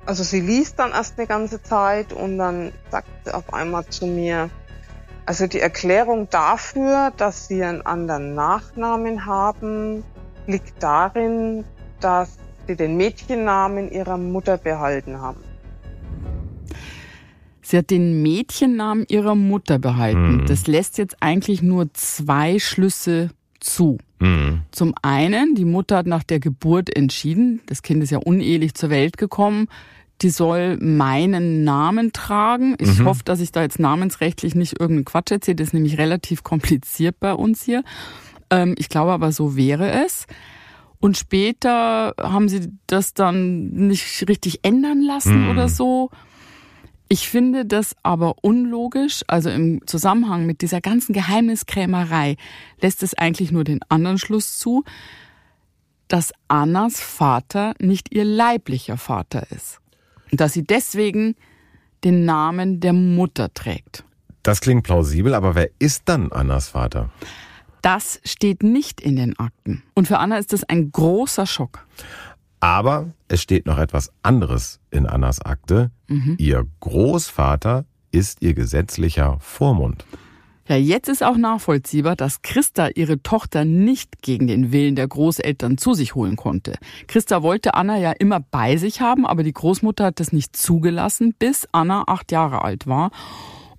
also sie liest dann erst eine ganze Zeit und dann sagt sie auf einmal zu mir, also die Erklärung dafür, dass sie einen anderen Nachnamen haben, liegt darin, dass sie den Mädchennamen ihrer Mutter behalten haben. Sie hat den Mädchennamen ihrer Mutter behalten. Mhm. Das lässt jetzt eigentlich nur zwei Schlüsse zu. Mhm. Zum einen, die Mutter hat nach der Geburt entschieden, das Kind ist ja unehelich zur Welt gekommen, die soll meinen Namen tragen. Ich mhm. hoffe, dass ich da jetzt namensrechtlich nicht irgendeinen Quatsch erzähle. Das ist nämlich relativ kompliziert bei uns hier. Ähm, ich glaube aber, so wäre es. Und später haben sie das dann nicht richtig ändern lassen mhm. oder so. Ich finde das aber unlogisch. Also im Zusammenhang mit dieser ganzen Geheimniskrämerei lässt es eigentlich nur den anderen Schluss zu, dass Annas Vater nicht ihr leiblicher Vater ist dass sie deswegen den Namen der Mutter trägt. Das klingt plausibel, aber wer ist dann Annas Vater? Das steht nicht in den Akten. Und für Anna ist das ein großer Schock. Aber es steht noch etwas anderes in Annas Akte. Mhm. Ihr Großvater ist ihr gesetzlicher Vormund. Ja, jetzt ist auch nachvollziehbar, dass Christa ihre Tochter nicht gegen den Willen der Großeltern zu sich holen konnte. Christa wollte Anna ja immer bei sich haben, aber die Großmutter hat das nicht zugelassen, bis Anna acht Jahre alt war.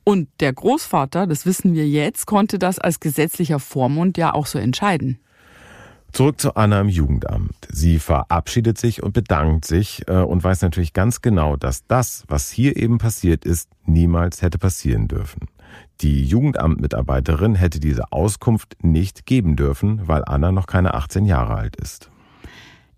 Und der Großvater, das wissen wir jetzt, konnte das als gesetzlicher Vormund ja auch so entscheiden. Zurück zu Anna im Jugendamt. Sie verabschiedet sich und bedankt sich äh, und weiß natürlich ganz genau, dass das, was hier eben passiert ist, niemals hätte passieren dürfen. Die Jugendamtmitarbeiterin hätte diese Auskunft nicht geben dürfen, weil Anna noch keine 18 Jahre alt ist.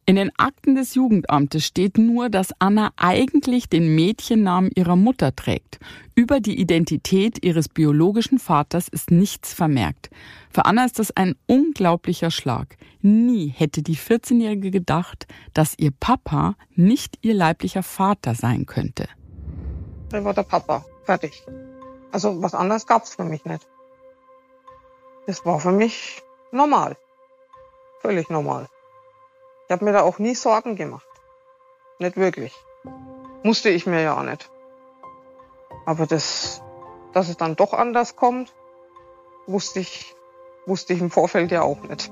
In den Akten des Jugendamtes steht nur, dass Anna eigentlich den Mädchennamen ihrer Mutter trägt. Über die Identität ihres biologischen Vaters ist nichts vermerkt. Für Anna ist das ein unglaublicher Schlag. Nie hätte die 14-Jährige gedacht, dass ihr Papa nicht ihr leiblicher Vater sein könnte. Er war der Papa. Fertig. Also was anderes gab's für mich nicht. Das war für mich normal. Völlig normal. Ich habe mir da auch nie Sorgen gemacht. Nicht wirklich. Musste ich mir ja auch nicht. Aber das, dass es dann doch anders kommt, wusste ich, wusste ich im Vorfeld ja auch nicht.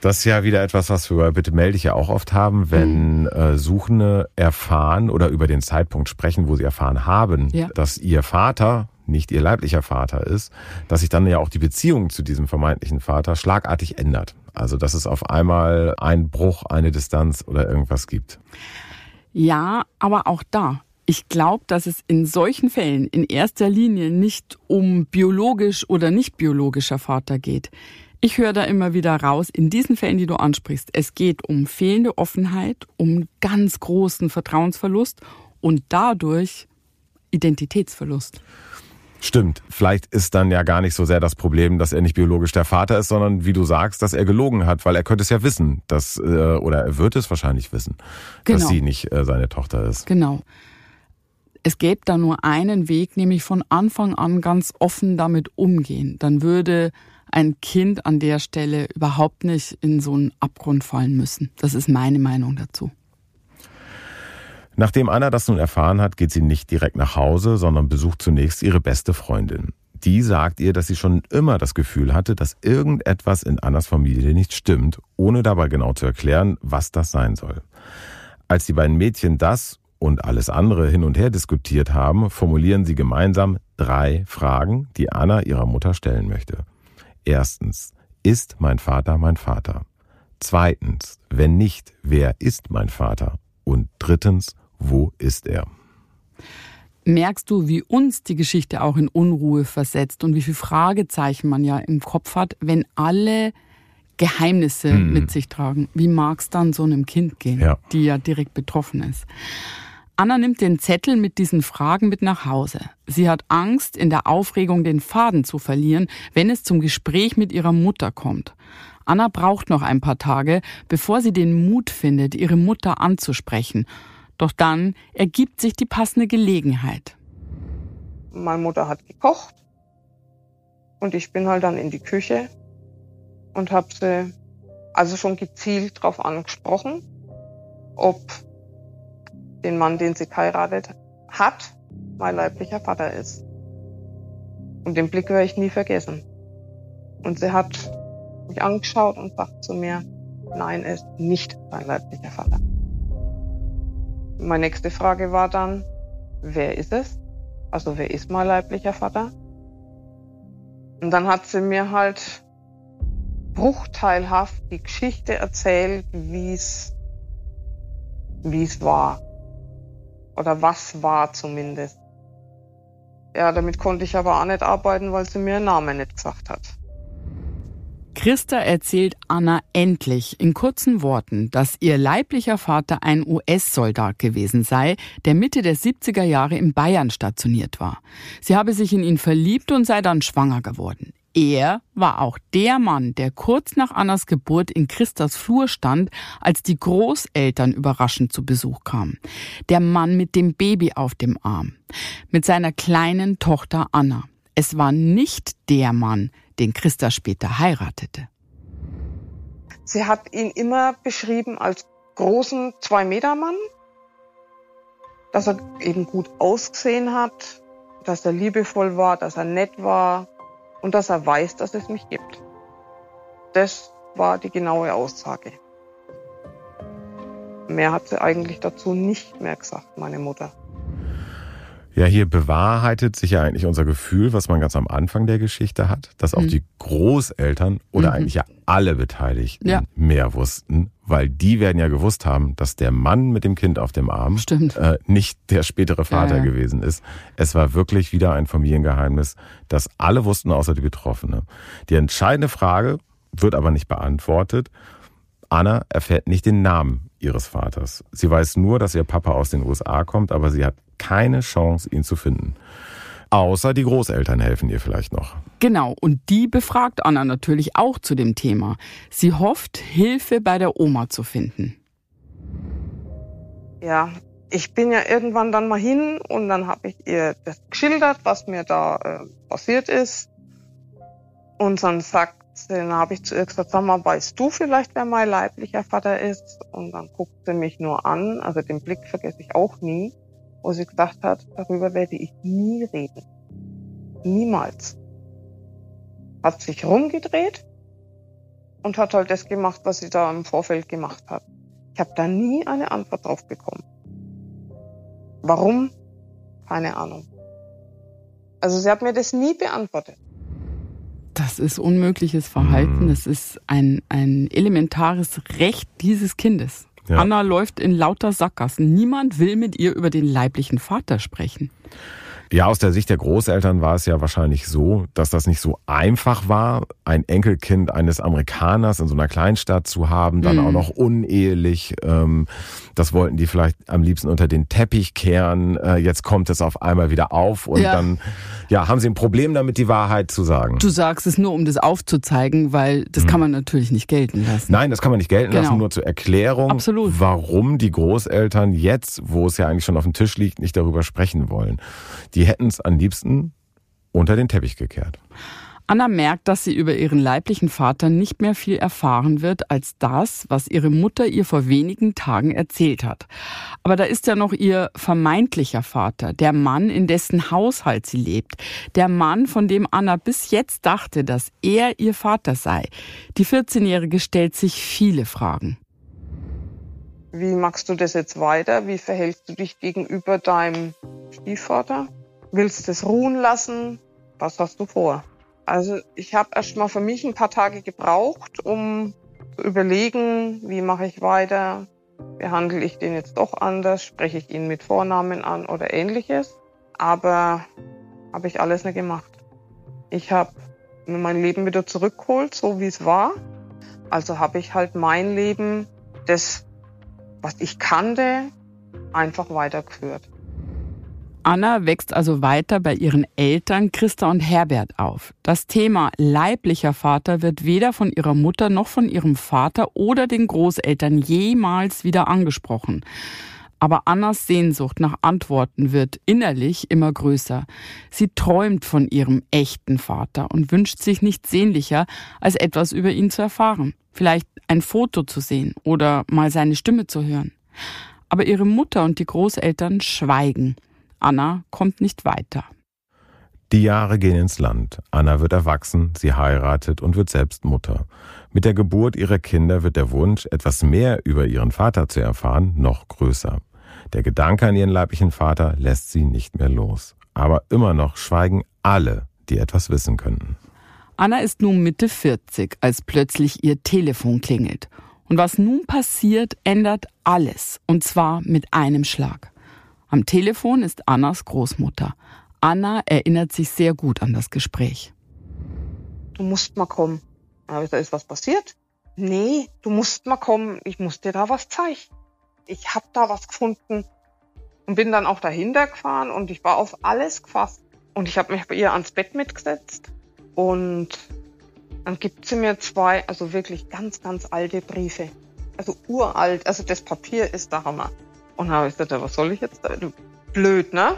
Das ist ja wieder etwas, was wir bei Bitte melde ich ja auch oft haben, wenn mhm. äh, Suchende erfahren oder über den Zeitpunkt sprechen, wo sie erfahren haben, ja. dass ihr Vater nicht ihr leiblicher Vater ist, dass sich dann ja auch die Beziehung zu diesem vermeintlichen Vater schlagartig ändert. Also dass es auf einmal einen Bruch, eine Distanz oder irgendwas gibt. Ja, aber auch da. Ich glaube, dass es in solchen Fällen in erster Linie nicht um biologisch oder nicht biologischer Vater geht. Ich höre da immer wieder raus, in diesen Fällen, die du ansprichst, es geht um fehlende Offenheit, um ganz großen Vertrauensverlust und dadurch Identitätsverlust. Stimmt. Vielleicht ist dann ja gar nicht so sehr das Problem, dass er nicht biologisch der Vater ist, sondern wie du sagst, dass er gelogen hat, weil er könnte es ja wissen, dass, äh, oder er wird es wahrscheinlich wissen, genau. dass sie nicht äh, seine Tochter ist. Genau. Es gäbe da nur einen Weg, nämlich von Anfang an ganz offen damit umgehen. Dann würde ein Kind an der Stelle überhaupt nicht in so einen Abgrund fallen müssen. Das ist meine Meinung dazu. Nachdem Anna das nun erfahren hat, geht sie nicht direkt nach Hause, sondern besucht zunächst ihre beste Freundin. Die sagt ihr, dass sie schon immer das Gefühl hatte, dass irgendetwas in Annas Familie nicht stimmt, ohne dabei genau zu erklären, was das sein soll. Als die beiden Mädchen das und alles andere hin und her diskutiert haben, formulieren sie gemeinsam drei Fragen, die Anna ihrer Mutter stellen möchte. Erstens, ist mein Vater mein Vater? Zweitens, wenn nicht, wer ist mein Vater? Und drittens, wo ist er? Merkst du, wie uns die Geschichte auch in Unruhe versetzt und wie viele Fragezeichen man ja im Kopf hat, wenn alle Geheimnisse hm. mit sich tragen? Wie mag es dann so einem Kind gehen, ja. die ja direkt betroffen ist? Anna nimmt den Zettel mit diesen Fragen mit nach Hause. Sie hat Angst, in der Aufregung den Faden zu verlieren, wenn es zum Gespräch mit ihrer Mutter kommt. Anna braucht noch ein paar Tage, bevor sie den Mut findet, ihre Mutter anzusprechen doch dann ergibt sich die passende Gelegenheit. Meine Mutter hat gekocht und ich bin halt dann in die Küche und habe sie also schon gezielt darauf angesprochen, ob den Mann, den sie geheiratet hat, mein leiblicher Vater ist. Und den Blick werde ich nie vergessen. Und sie hat mich angeschaut und sagt zu mir, nein, er ist nicht mein leiblicher Vater. Meine nächste Frage war dann, wer ist es? Also wer ist mein leiblicher Vater? Und dann hat sie mir halt bruchteilhaft die Geschichte erzählt, wie es wie es war. Oder was war zumindest. Ja, damit konnte ich aber auch nicht arbeiten, weil sie mir einen Namen nicht gesagt hat. Christa erzählt Anna endlich in kurzen Worten, dass ihr leiblicher Vater ein US-Soldat gewesen sei, der Mitte der 70er Jahre in Bayern stationiert war. Sie habe sich in ihn verliebt und sei dann schwanger geworden. Er war auch der Mann, der kurz nach Annas Geburt in Christas Flur stand, als die Großeltern überraschend zu Besuch kamen. Der Mann mit dem Baby auf dem Arm. Mit seiner kleinen Tochter Anna. Es war nicht der Mann, den Christa später heiratete. Sie hat ihn immer beschrieben als großen Zwei-Meter-Mann, dass er eben gut ausgesehen hat, dass er liebevoll war, dass er nett war und dass er weiß, dass es mich gibt. Das war die genaue Aussage. Mehr hat sie eigentlich dazu nicht mehr gesagt, meine Mutter. Ja, hier bewahrheitet sich ja eigentlich unser Gefühl, was man ganz am Anfang der Geschichte hat, dass auch mhm. die Großeltern oder mhm. eigentlich ja alle Beteiligten ja. mehr wussten, weil die werden ja gewusst haben, dass der Mann mit dem Kind auf dem Arm äh, nicht der spätere Vater ja, ja. gewesen ist. Es war wirklich wieder ein Familiengeheimnis, das alle wussten, außer die Betroffene. Die entscheidende Frage wird aber nicht beantwortet. Anna erfährt nicht den Namen ihres Vaters. Sie weiß nur, dass ihr Papa aus den USA kommt, aber sie hat keine Chance, ihn zu finden. Außer die Großeltern helfen ihr vielleicht noch. Genau, und die befragt Anna natürlich auch zu dem Thema. Sie hofft, Hilfe bei der Oma zu finden. Ja, ich bin ja irgendwann dann mal hin und dann habe ich ihr das geschildert, was mir da äh, passiert ist. Und dann sagt dann habe ich zu ihr gesagt, sag mal, weißt du vielleicht, wer mein leiblicher Vater ist? Und dann guckt sie mich nur an, also den Blick vergesse ich auch nie wo sie gesagt hat, darüber werde ich nie reden. Niemals. Hat sich rumgedreht und hat halt das gemacht, was sie da im Vorfeld gemacht hat. Ich habe da nie eine Antwort drauf bekommen. Warum? Keine Ahnung. Also sie hat mir das nie beantwortet. Das ist unmögliches Verhalten. Mhm. Das ist ein, ein elementares Recht dieses Kindes. Ja. Anna läuft in lauter Sackgassen. Niemand will mit ihr über den leiblichen Vater sprechen. Ja, aus der Sicht der Großeltern war es ja wahrscheinlich so, dass das nicht so einfach war, ein Enkelkind eines Amerikaners in so einer Kleinstadt zu haben, dann mhm. auch noch unehelich. Ähm, das wollten die vielleicht am liebsten unter den Teppich kehren. Äh, jetzt kommt es auf einmal wieder auf und ja. dann ja, haben sie ein Problem damit, die Wahrheit zu sagen. Du sagst es nur, um das aufzuzeigen, weil das mhm. kann man natürlich nicht gelten lassen. Nein, das kann man nicht gelten genau. lassen, nur zur Erklärung, Absolut. warum die Großeltern jetzt, wo es ja eigentlich schon auf dem Tisch liegt, nicht darüber sprechen wollen. Die hätten es am liebsten unter den Teppich gekehrt. Anna merkt, dass sie über ihren leiblichen Vater nicht mehr viel erfahren wird als das, was ihre Mutter ihr vor wenigen Tagen erzählt hat. Aber da ist ja noch ihr vermeintlicher Vater, der Mann, in dessen Haushalt sie lebt, der Mann, von dem Anna bis jetzt dachte, dass er ihr Vater sei. Die 14-Jährige stellt sich viele Fragen. Wie machst du das jetzt weiter? Wie verhältst du dich gegenüber deinem Stiefvater? Willst du es ruhen lassen? Was hast du vor? Also ich habe erst mal für mich ein paar Tage gebraucht, um zu überlegen, wie mache ich weiter, behandle ich den jetzt doch anders, spreche ich ihn mit Vornamen an oder ähnliches. Aber habe ich alles nicht gemacht. Ich habe mir mein Leben wieder zurückgeholt, so wie es war. Also habe ich halt mein Leben, das, was ich kannte, einfach weitergeführt. Anna wächst also weiter bei ihren Eltern Christa und Herbert auf. Das Thema leiblicher Vater wird weder von ihrer Mutter noch von ihrem Vater oder den Großeltern jemals wieder angesprochen. Aber Annas Sehnsucht nach Antworten wird innerlich immer größer. Sie träumt von ihrem echten Vater und wünscht sich nichts sehnlicher, als etwas über ihn zu erfahren. Vielleicht ein Foto zu sehen oder mal seine Stimme zu hören. Aber ihre Mutter und die Großeltern schweigen. Anna kommt nicht weiter. Die Jahre gehen ins Land. Anna wird erwachsen, sie heiratet und wird selbst Mutter. Mit der Geburt ihrer Kinder wird der Wunsch, etwas mehr über ihren Vater zu erfahren, noch größer. Der Gedanke an ihren leiblichen Vater lässt sie nicht mehr los. Aber immer noch schweigen alle, die etwas wissen könnten. Anna ist nun Mitte 40, als plötzlich ihr Telefon klingelt. Und was nun passiert, ändert alles. Und zwar mit einem Schlag. Am Telefon ist Annas Großmutter. Anna erinnert sich sehr gut an das Gespräch. Du musst mal kommen. Aber da ist was passiert? Nee, du musst mal kommen. Ich muss dir da was zeigen. Ich hab da was gefunden und bin dann auch dahinter gefahren und ich war auf alles gefasst. Und ich habe mich bei ihr ans Bett mitgesetzt und dann gibt sie mir zwei, also wirklich ganz, ganz alte Briefe. Also uralt, also das Papier ist der Hammer. Und habe ich gesagt, was soll ich jetzt da? Blöd, ne?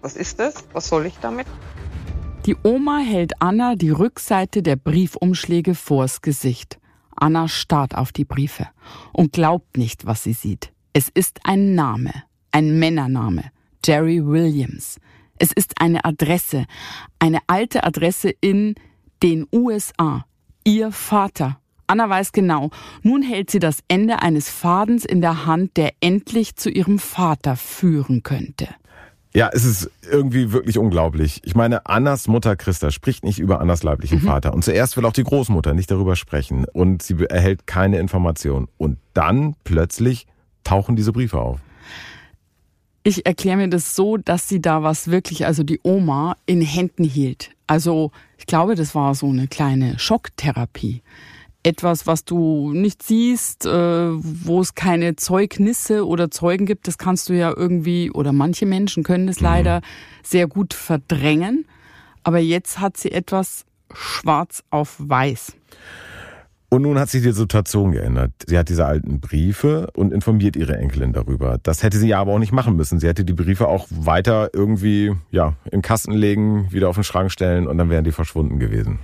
Was ist das? Was soll ich damit? Die Oma hält Anna die Rückseite der Briefumschläge vors Gesicht. Anna starrt auf die Briefe und glaubt nicht, was sie sieht. Es ist ein Name, ein Männername, Jerry Williams. Es ist eine Adresse, eine alte Adresse in den USA. Ihr Vater Anna weiß genau, nun hält sie das Ende eines Fadens in der Hand, der endlich zu ihrem Vater führen könnte. Ja, es ist irgendwie wirklich unglaublich. Ich meine, Annas Mutter Christa spricht nicht über Annas leiblichen mhm. Vater. Und zuerst will auch die Großmutter nicht darüber sprechen. Und sie erhält keine Information. Und dann plötzlich tauchen diese Briefe auf. Ich erkläre mir das so, dass sie da was wirklich, also die Oma, in Händen hielt. Also ich glaube, das war so eine kleine Schocktherapie etwas, was du nicht siehst, äh, wo es keine Zeugnisse oder Zeugen gibt, das kannst du ja irgendwie, oder manche Menschen können es mhm. leider sehr gut verdrängen. Aber jetzt hat sie etwas schwarz auf weiß. Und nun hat sich die Situation geändert. Sie hat diese alten Briefe und informiert ihre Enkelin darüber. Das hätte sie ja aber auch nicht machen müssen. Sie hätte die Briefe auch weiter irgendwie, ja, in Kasten legen, wieder auf den Schrank stellen und dann wären die verschwunden gewesen.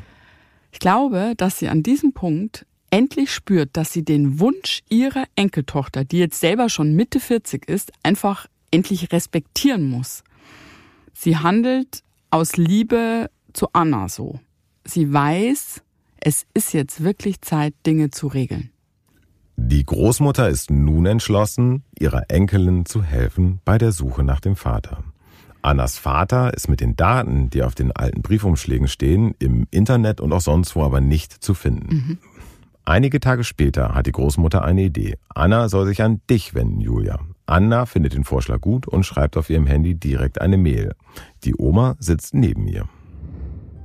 Ich glaube, dass sie an diesem Punkt endlich spürt, dass sie den Wunsch ihrer Enkeltochter, die jetzt selber schon Mitte 40 ist, einfach endlich respektieren muss. Sie handelt aus Liebe zu Anna so. Sie weiß, es ist jetzt wirklich Zeit, Dinge zu regeln. Die Großmutter ist nun entschlossen, ihrer Enkelin zu helfen bei der Suche nach dem Vater. Annas Vater ist mit den Daten, die auf den alten Briefumschlägen stehen, im Internet und auch sonst wo aber nicht zu finden. Mhm. Einige Tage später hat die Großmutter eine Idee. Anna soll sich an dich wenden, Julia. Anna findet den Vorschlag gut und schreibt auf ihrem Handy direkt eine Mail. Die Oma sitzt neben ihr.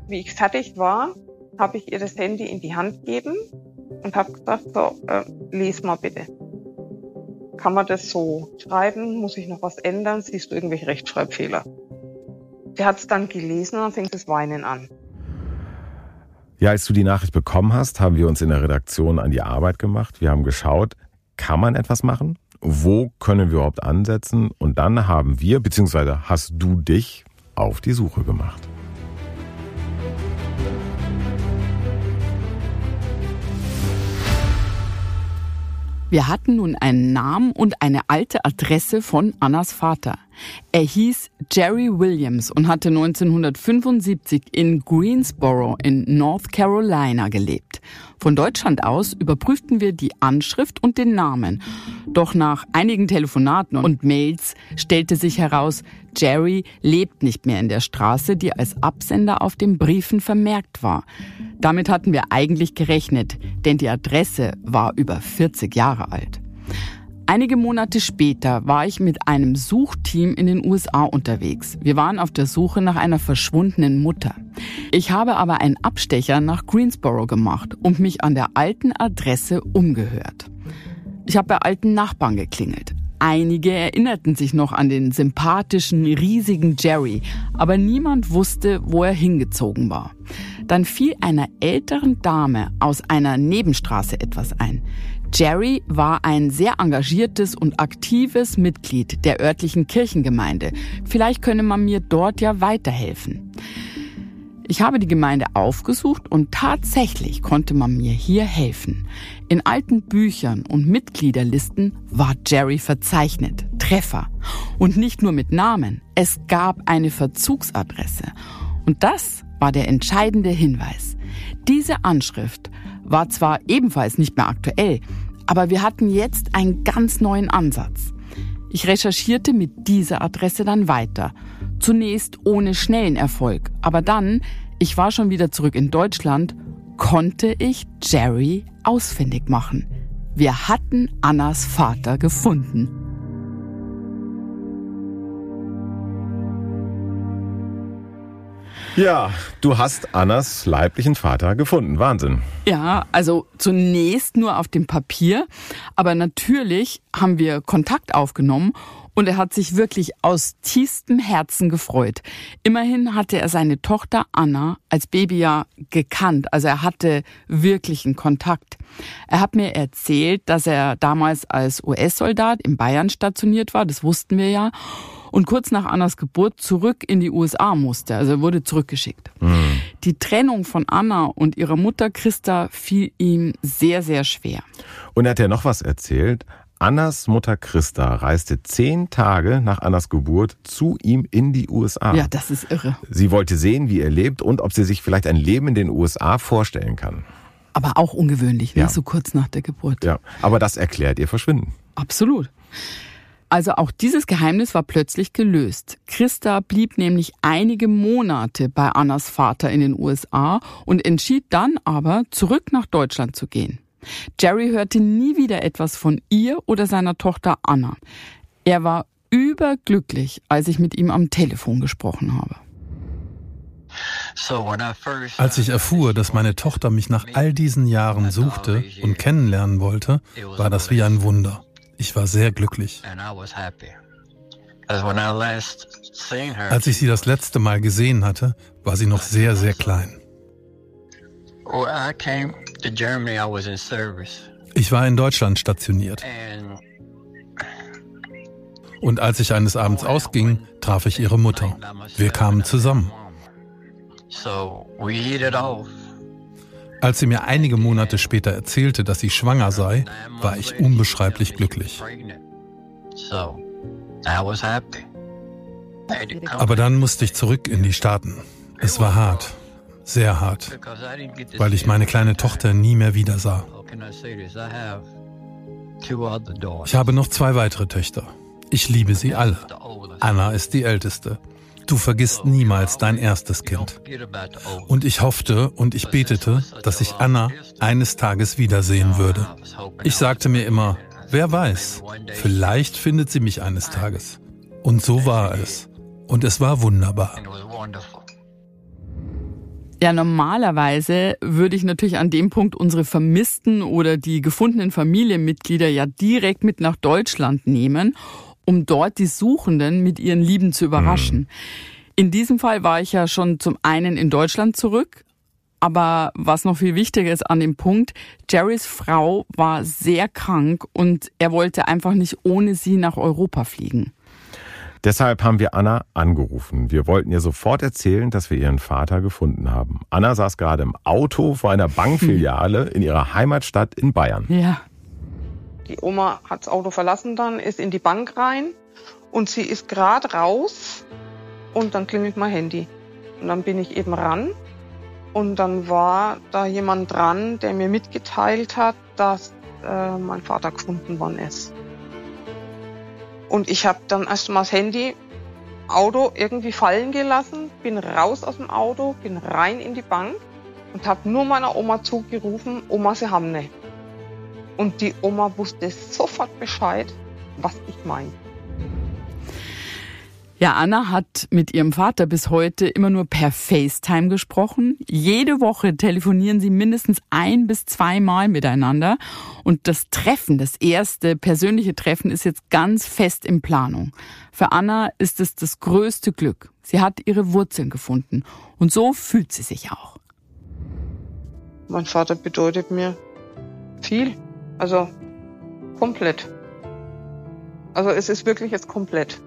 Wie ich fertig war, habe ich ihr das Handy in die Hand gegeben und habe gesagt, so, äh, lies mal bitte. Kann man das so schreiben? Muss ich noch was ändern? Siehst du irgendwelche Rechtschreibfehler? Sie hat es dann gelesen und dann fängt das Weinen an. Ja, als du die Nachricht bekommen hast, haben wir uns in der Redaktion an die Arbeit gemacht. Wir haben geschaut, kann man etwas machen? Wo können wir überhaupt ansetzen? Und dann haben wir, beziehungsweise hast du dich auf die Suche gemacht. Wir hatten nun einen Namen und eine alte Adresse von Annas Vater. Er hieß Jerry Williams und hatte 1975 in Greensboro in North Carolina gelebt. Von Deutschland aus überprüften wir die Anschrift und den Namen. Doch nach einigen Telefonaten und Mails stellte sich heraus, Jerry lebt nicht mehr in der Straße, die als Absender auf den Briefen vermerkt war. Damit hatten wir eigentlich gerechnet, denn die Adresse war über 40 Jahre alt. Einige Monate später war ich mit einem Suchteam in den USA unterwegs. Wir waren auf der Suche nach einer verschwundenen Mutter. Ich habe aber einen Abstecher nach Greensboro gemacht und mich an der alten Adresse umgehört. Ich habe bei alten Nachbarn geklingelt. Einige erinnerten sich noch an den sympathischen, riesigen Jerry, aber niemand wusste, wo er hingezogen war. Dann fiel einer älteren Dame aus einer Nebenstraße etwas ein. Jerry war ein sehr engagiertes und aktives Mitglied der örtlichen Kirchengemeinde. Vielleicht könne man mir dort ja weiterhelfen. Ich habe die Gemeinde aufgesucht und tatsächlich konnte man mir hier helfen. In alten Büchern und Mitgliederlisten war Jerry verzeichnet. Treffer. Und nicht nur mit Namen. Es gab eine Verzugsadresse. Und das war der entscheidende Hinweis. Diese Anschrift war zwar ebenfalls nicht mehr aktuell, aber wir hatten jetzt einen ganz neuen Ansatz. Ich recherchierte mit dieser Adresse dann weiter. Zunächst ohne schnellen Erfolg, aber dann, ich war schon wieder zurück in Deutschland, konnte ich Jerry ausfindig machen. Wir hatten Annas Vater gefunden. Ja, du hast Annas leiblichen Vater gefunden. Wahnsinn. Ja, also zunächst nur auf dem Papier, aber natürlich haben wir Kontakt aufgenommen und er hat sich wirklich aus tiefstem Herzen gefreut. Immerhin hatte er seine Tochter Anna als Baby ja gekannt, also er hatte wirklichen Kontakt. Er hat mir erzählt, dass er damals als US-Soldat in Bayern stationiert war, das wussten wir ja und kurz nach Annas Geburt zurück in die USA musste. Also er wurde zurückgeschickt. Mhm. Die Trennung von Anna und ihrer Mutter Christa fiel ihm sehr, sehr schwer. Und er hat ja noch was erzählt. Annas Mutter Christa reiste zehn Tage nach Annas Geburt zu ihm in die USA. Ja, das ist irre. Sie wollte sehen, wie er lebt und ob sie sich vielleicht ein Leben in den USA vorstellen kann. Aber auch ungewöhnlich, ne? ja. so kurz nach der Geburt. Ja, aber das erklärt ihr Verschwinden. Absolut. Also auch dieses Geheimnis war plötzlich gelöst. Christa blieb nämlich einige Monate bei Annas Vater in den USA und entschied dann aber, zurück nach Deutschland zu gehen. Jerry hörte nie wieder etwas von ihr oder seiner Tochter Anna. Er war überglücklich, als ich mit ihm am Telefon gesprochen habe. Als ich erfuhr, dass meine Tochter mich nach all diesen Jahren suchte und kennenlernen wollte, war das wie ein Wunder. Ich war sehr glücklich. Als ich sie das letzte Mal gesehen hatte, war sie noch sehr, sehr klein. Ich war in Deutschland stationiert. Und als ich eines Abends ausging, traf ich ihre Mutter. Wir kamen zusammen. Als sie mir einige Monate später erzählte, dass sie schwanger sei, war ich unbeschreiblich glücklich. Aber dann musste ich zurück in die Staaten. Es war hart, sehr hart, weil ich meine kleine Tochter nie mehr wieder sah. Ich habe noch zwei weitere Töchter. Ich liebe sie alle. Anna ist die älteste. Du vergisst niemals dein erstes Kind. Und ich hoffte und ich betete, dass ich Anna eines Tages wiedersehen würde. Ich sagte mir immer, Wer weiß, vielleicht findet sie mich eines Tages. Und so war es. Und es war wunderbar. Ja, normalerweise würde ich natürlich an dem Punkt unsere vermissten oder die gefundenen Familienmitglieder ja direkt mit nach Deutschland nehmen, um dort die Suchenden mit ihren Lieben zu überraschen. Mhm. In diesem Fall war ich ja schon zum einen in Deutschland zurück, aber was noch viel wichtiger ist an dem Punkt, Jerrys Frau war sehr krank und er wollte einfach nicht ohne sie nach Europa fliegen. Deshalb haben wir Anna angerufen. Wir wollten ihr sofort erzählen, dass wir ihren Vater gefunden haben. Anna saß gerade im Auto vor einer Bankfiliale in ihrer Heimatstadt in Bayern. Ja. Die Oma hat das Auto verlassen dann, ist in die Bank rein und sie ist gerade raus und dann klingelt mein Handy. Und dann bin ich eben ran und dann war da jemand dran, der mir mitgeteilt hat, dass äh, mein Vater gefunden worden ist. Und ich habe dann erstmal das Handy, Auto irgendwie fallen gelassen, bin raus aus dem Auto, bin rein in die Bank und habe nur meiner Oma zugerufen, Oma, Sie haben ne. Und die Oma wusste sofort Bescheid, was ich meine. Ja, Anna hat mit ihrem Vater bis heute immer nur per FaceTime gesprochen. Jede Woche telefonieren sie mindestens ein bis zweimal miteinander. Und das Treffen, das erste persönliche Treffen ist jetzt ganz fest in Planung. Für Anna ist es das größte Glück. Sie hat ihre Wurzeln gefunden. Und so fühlt sie sich auch. Mein Vater bedeutet mir viel. Also komplett. Also es ist wirklich jetzt komplett.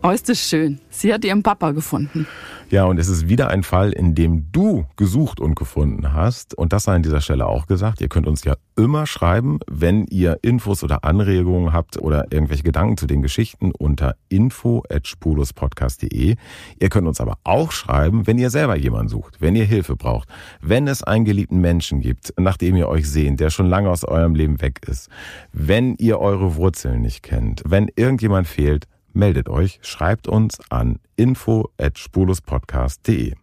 Oh, ist das schön. Sie hat ihren Papa gefunden. Ja, und es ist wieder ein Fall, in dem du gesucht und gefunden hast. Und das sei an dieser Stelle auch gesagt. Ihr könnt uns ja immer schreiben, wenn ihr Infos oder Anregungen habt oder irgendwelche Gedanken zu den Geschichten unter info.spuluspodcast.de. Ihr könnt uns aber auch schreiben, wenn ihr selber jemanden sucht, wenn ihr Hilfe braucht, wenn es einen geliebten Menschen gibt, nachdem ihr euch sehnt, der schon lange aus eurem Leben weg ist, wenn ihr eure Wurzeln nicht kennt, wenn irgendjemand fehlt, meldet euch, schreibt uns an info@spurlospodcast.de.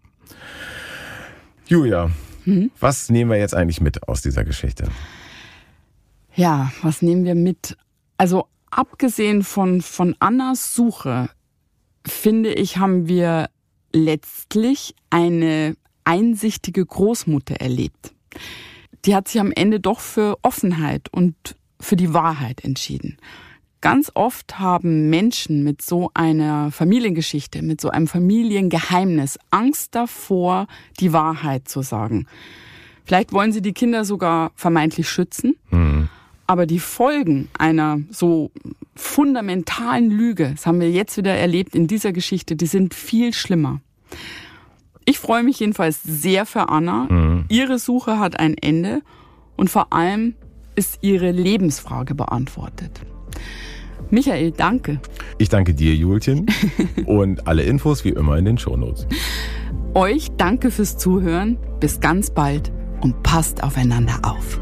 Julia, hm? was nehmen wir jetzt eigentlich mit aus dieser Geschichte? Ja, was nehmen wir mit? Also abgesehen von, von Annas Suche, finde ich, haben wir letztlich eine einsichtige Großmutter erlebt. Die hat sich am Ende doch für Offenheit und für die Wahrheit entschieden. Ganz oft haben Menschen mit so einer Familiengeschichte, mit so einem Familiengeheimnis Angst davor, die Wahrheit zu sagen. Vielleicht wollen sie die Kinder sogar vermeintlich schützen, mhm. aber die Folgen einer so fundamentalen Lüge, das haben wir jetzt wieder erlebt in dieser Geschichte, die sind viel schlimmer. Ich freue mich jedenfalls sehr für Anna. Mhm. Ihre Suche hat ein Ende und vor allem ist ihre Lebensfrage beantwortet. Michael, danke. Ich danke dir, Julchen. und alle Infos wie immer in den Shownotes. Euch danke fürs Zuhören. Bis ganz bald und passt aufeinander auf.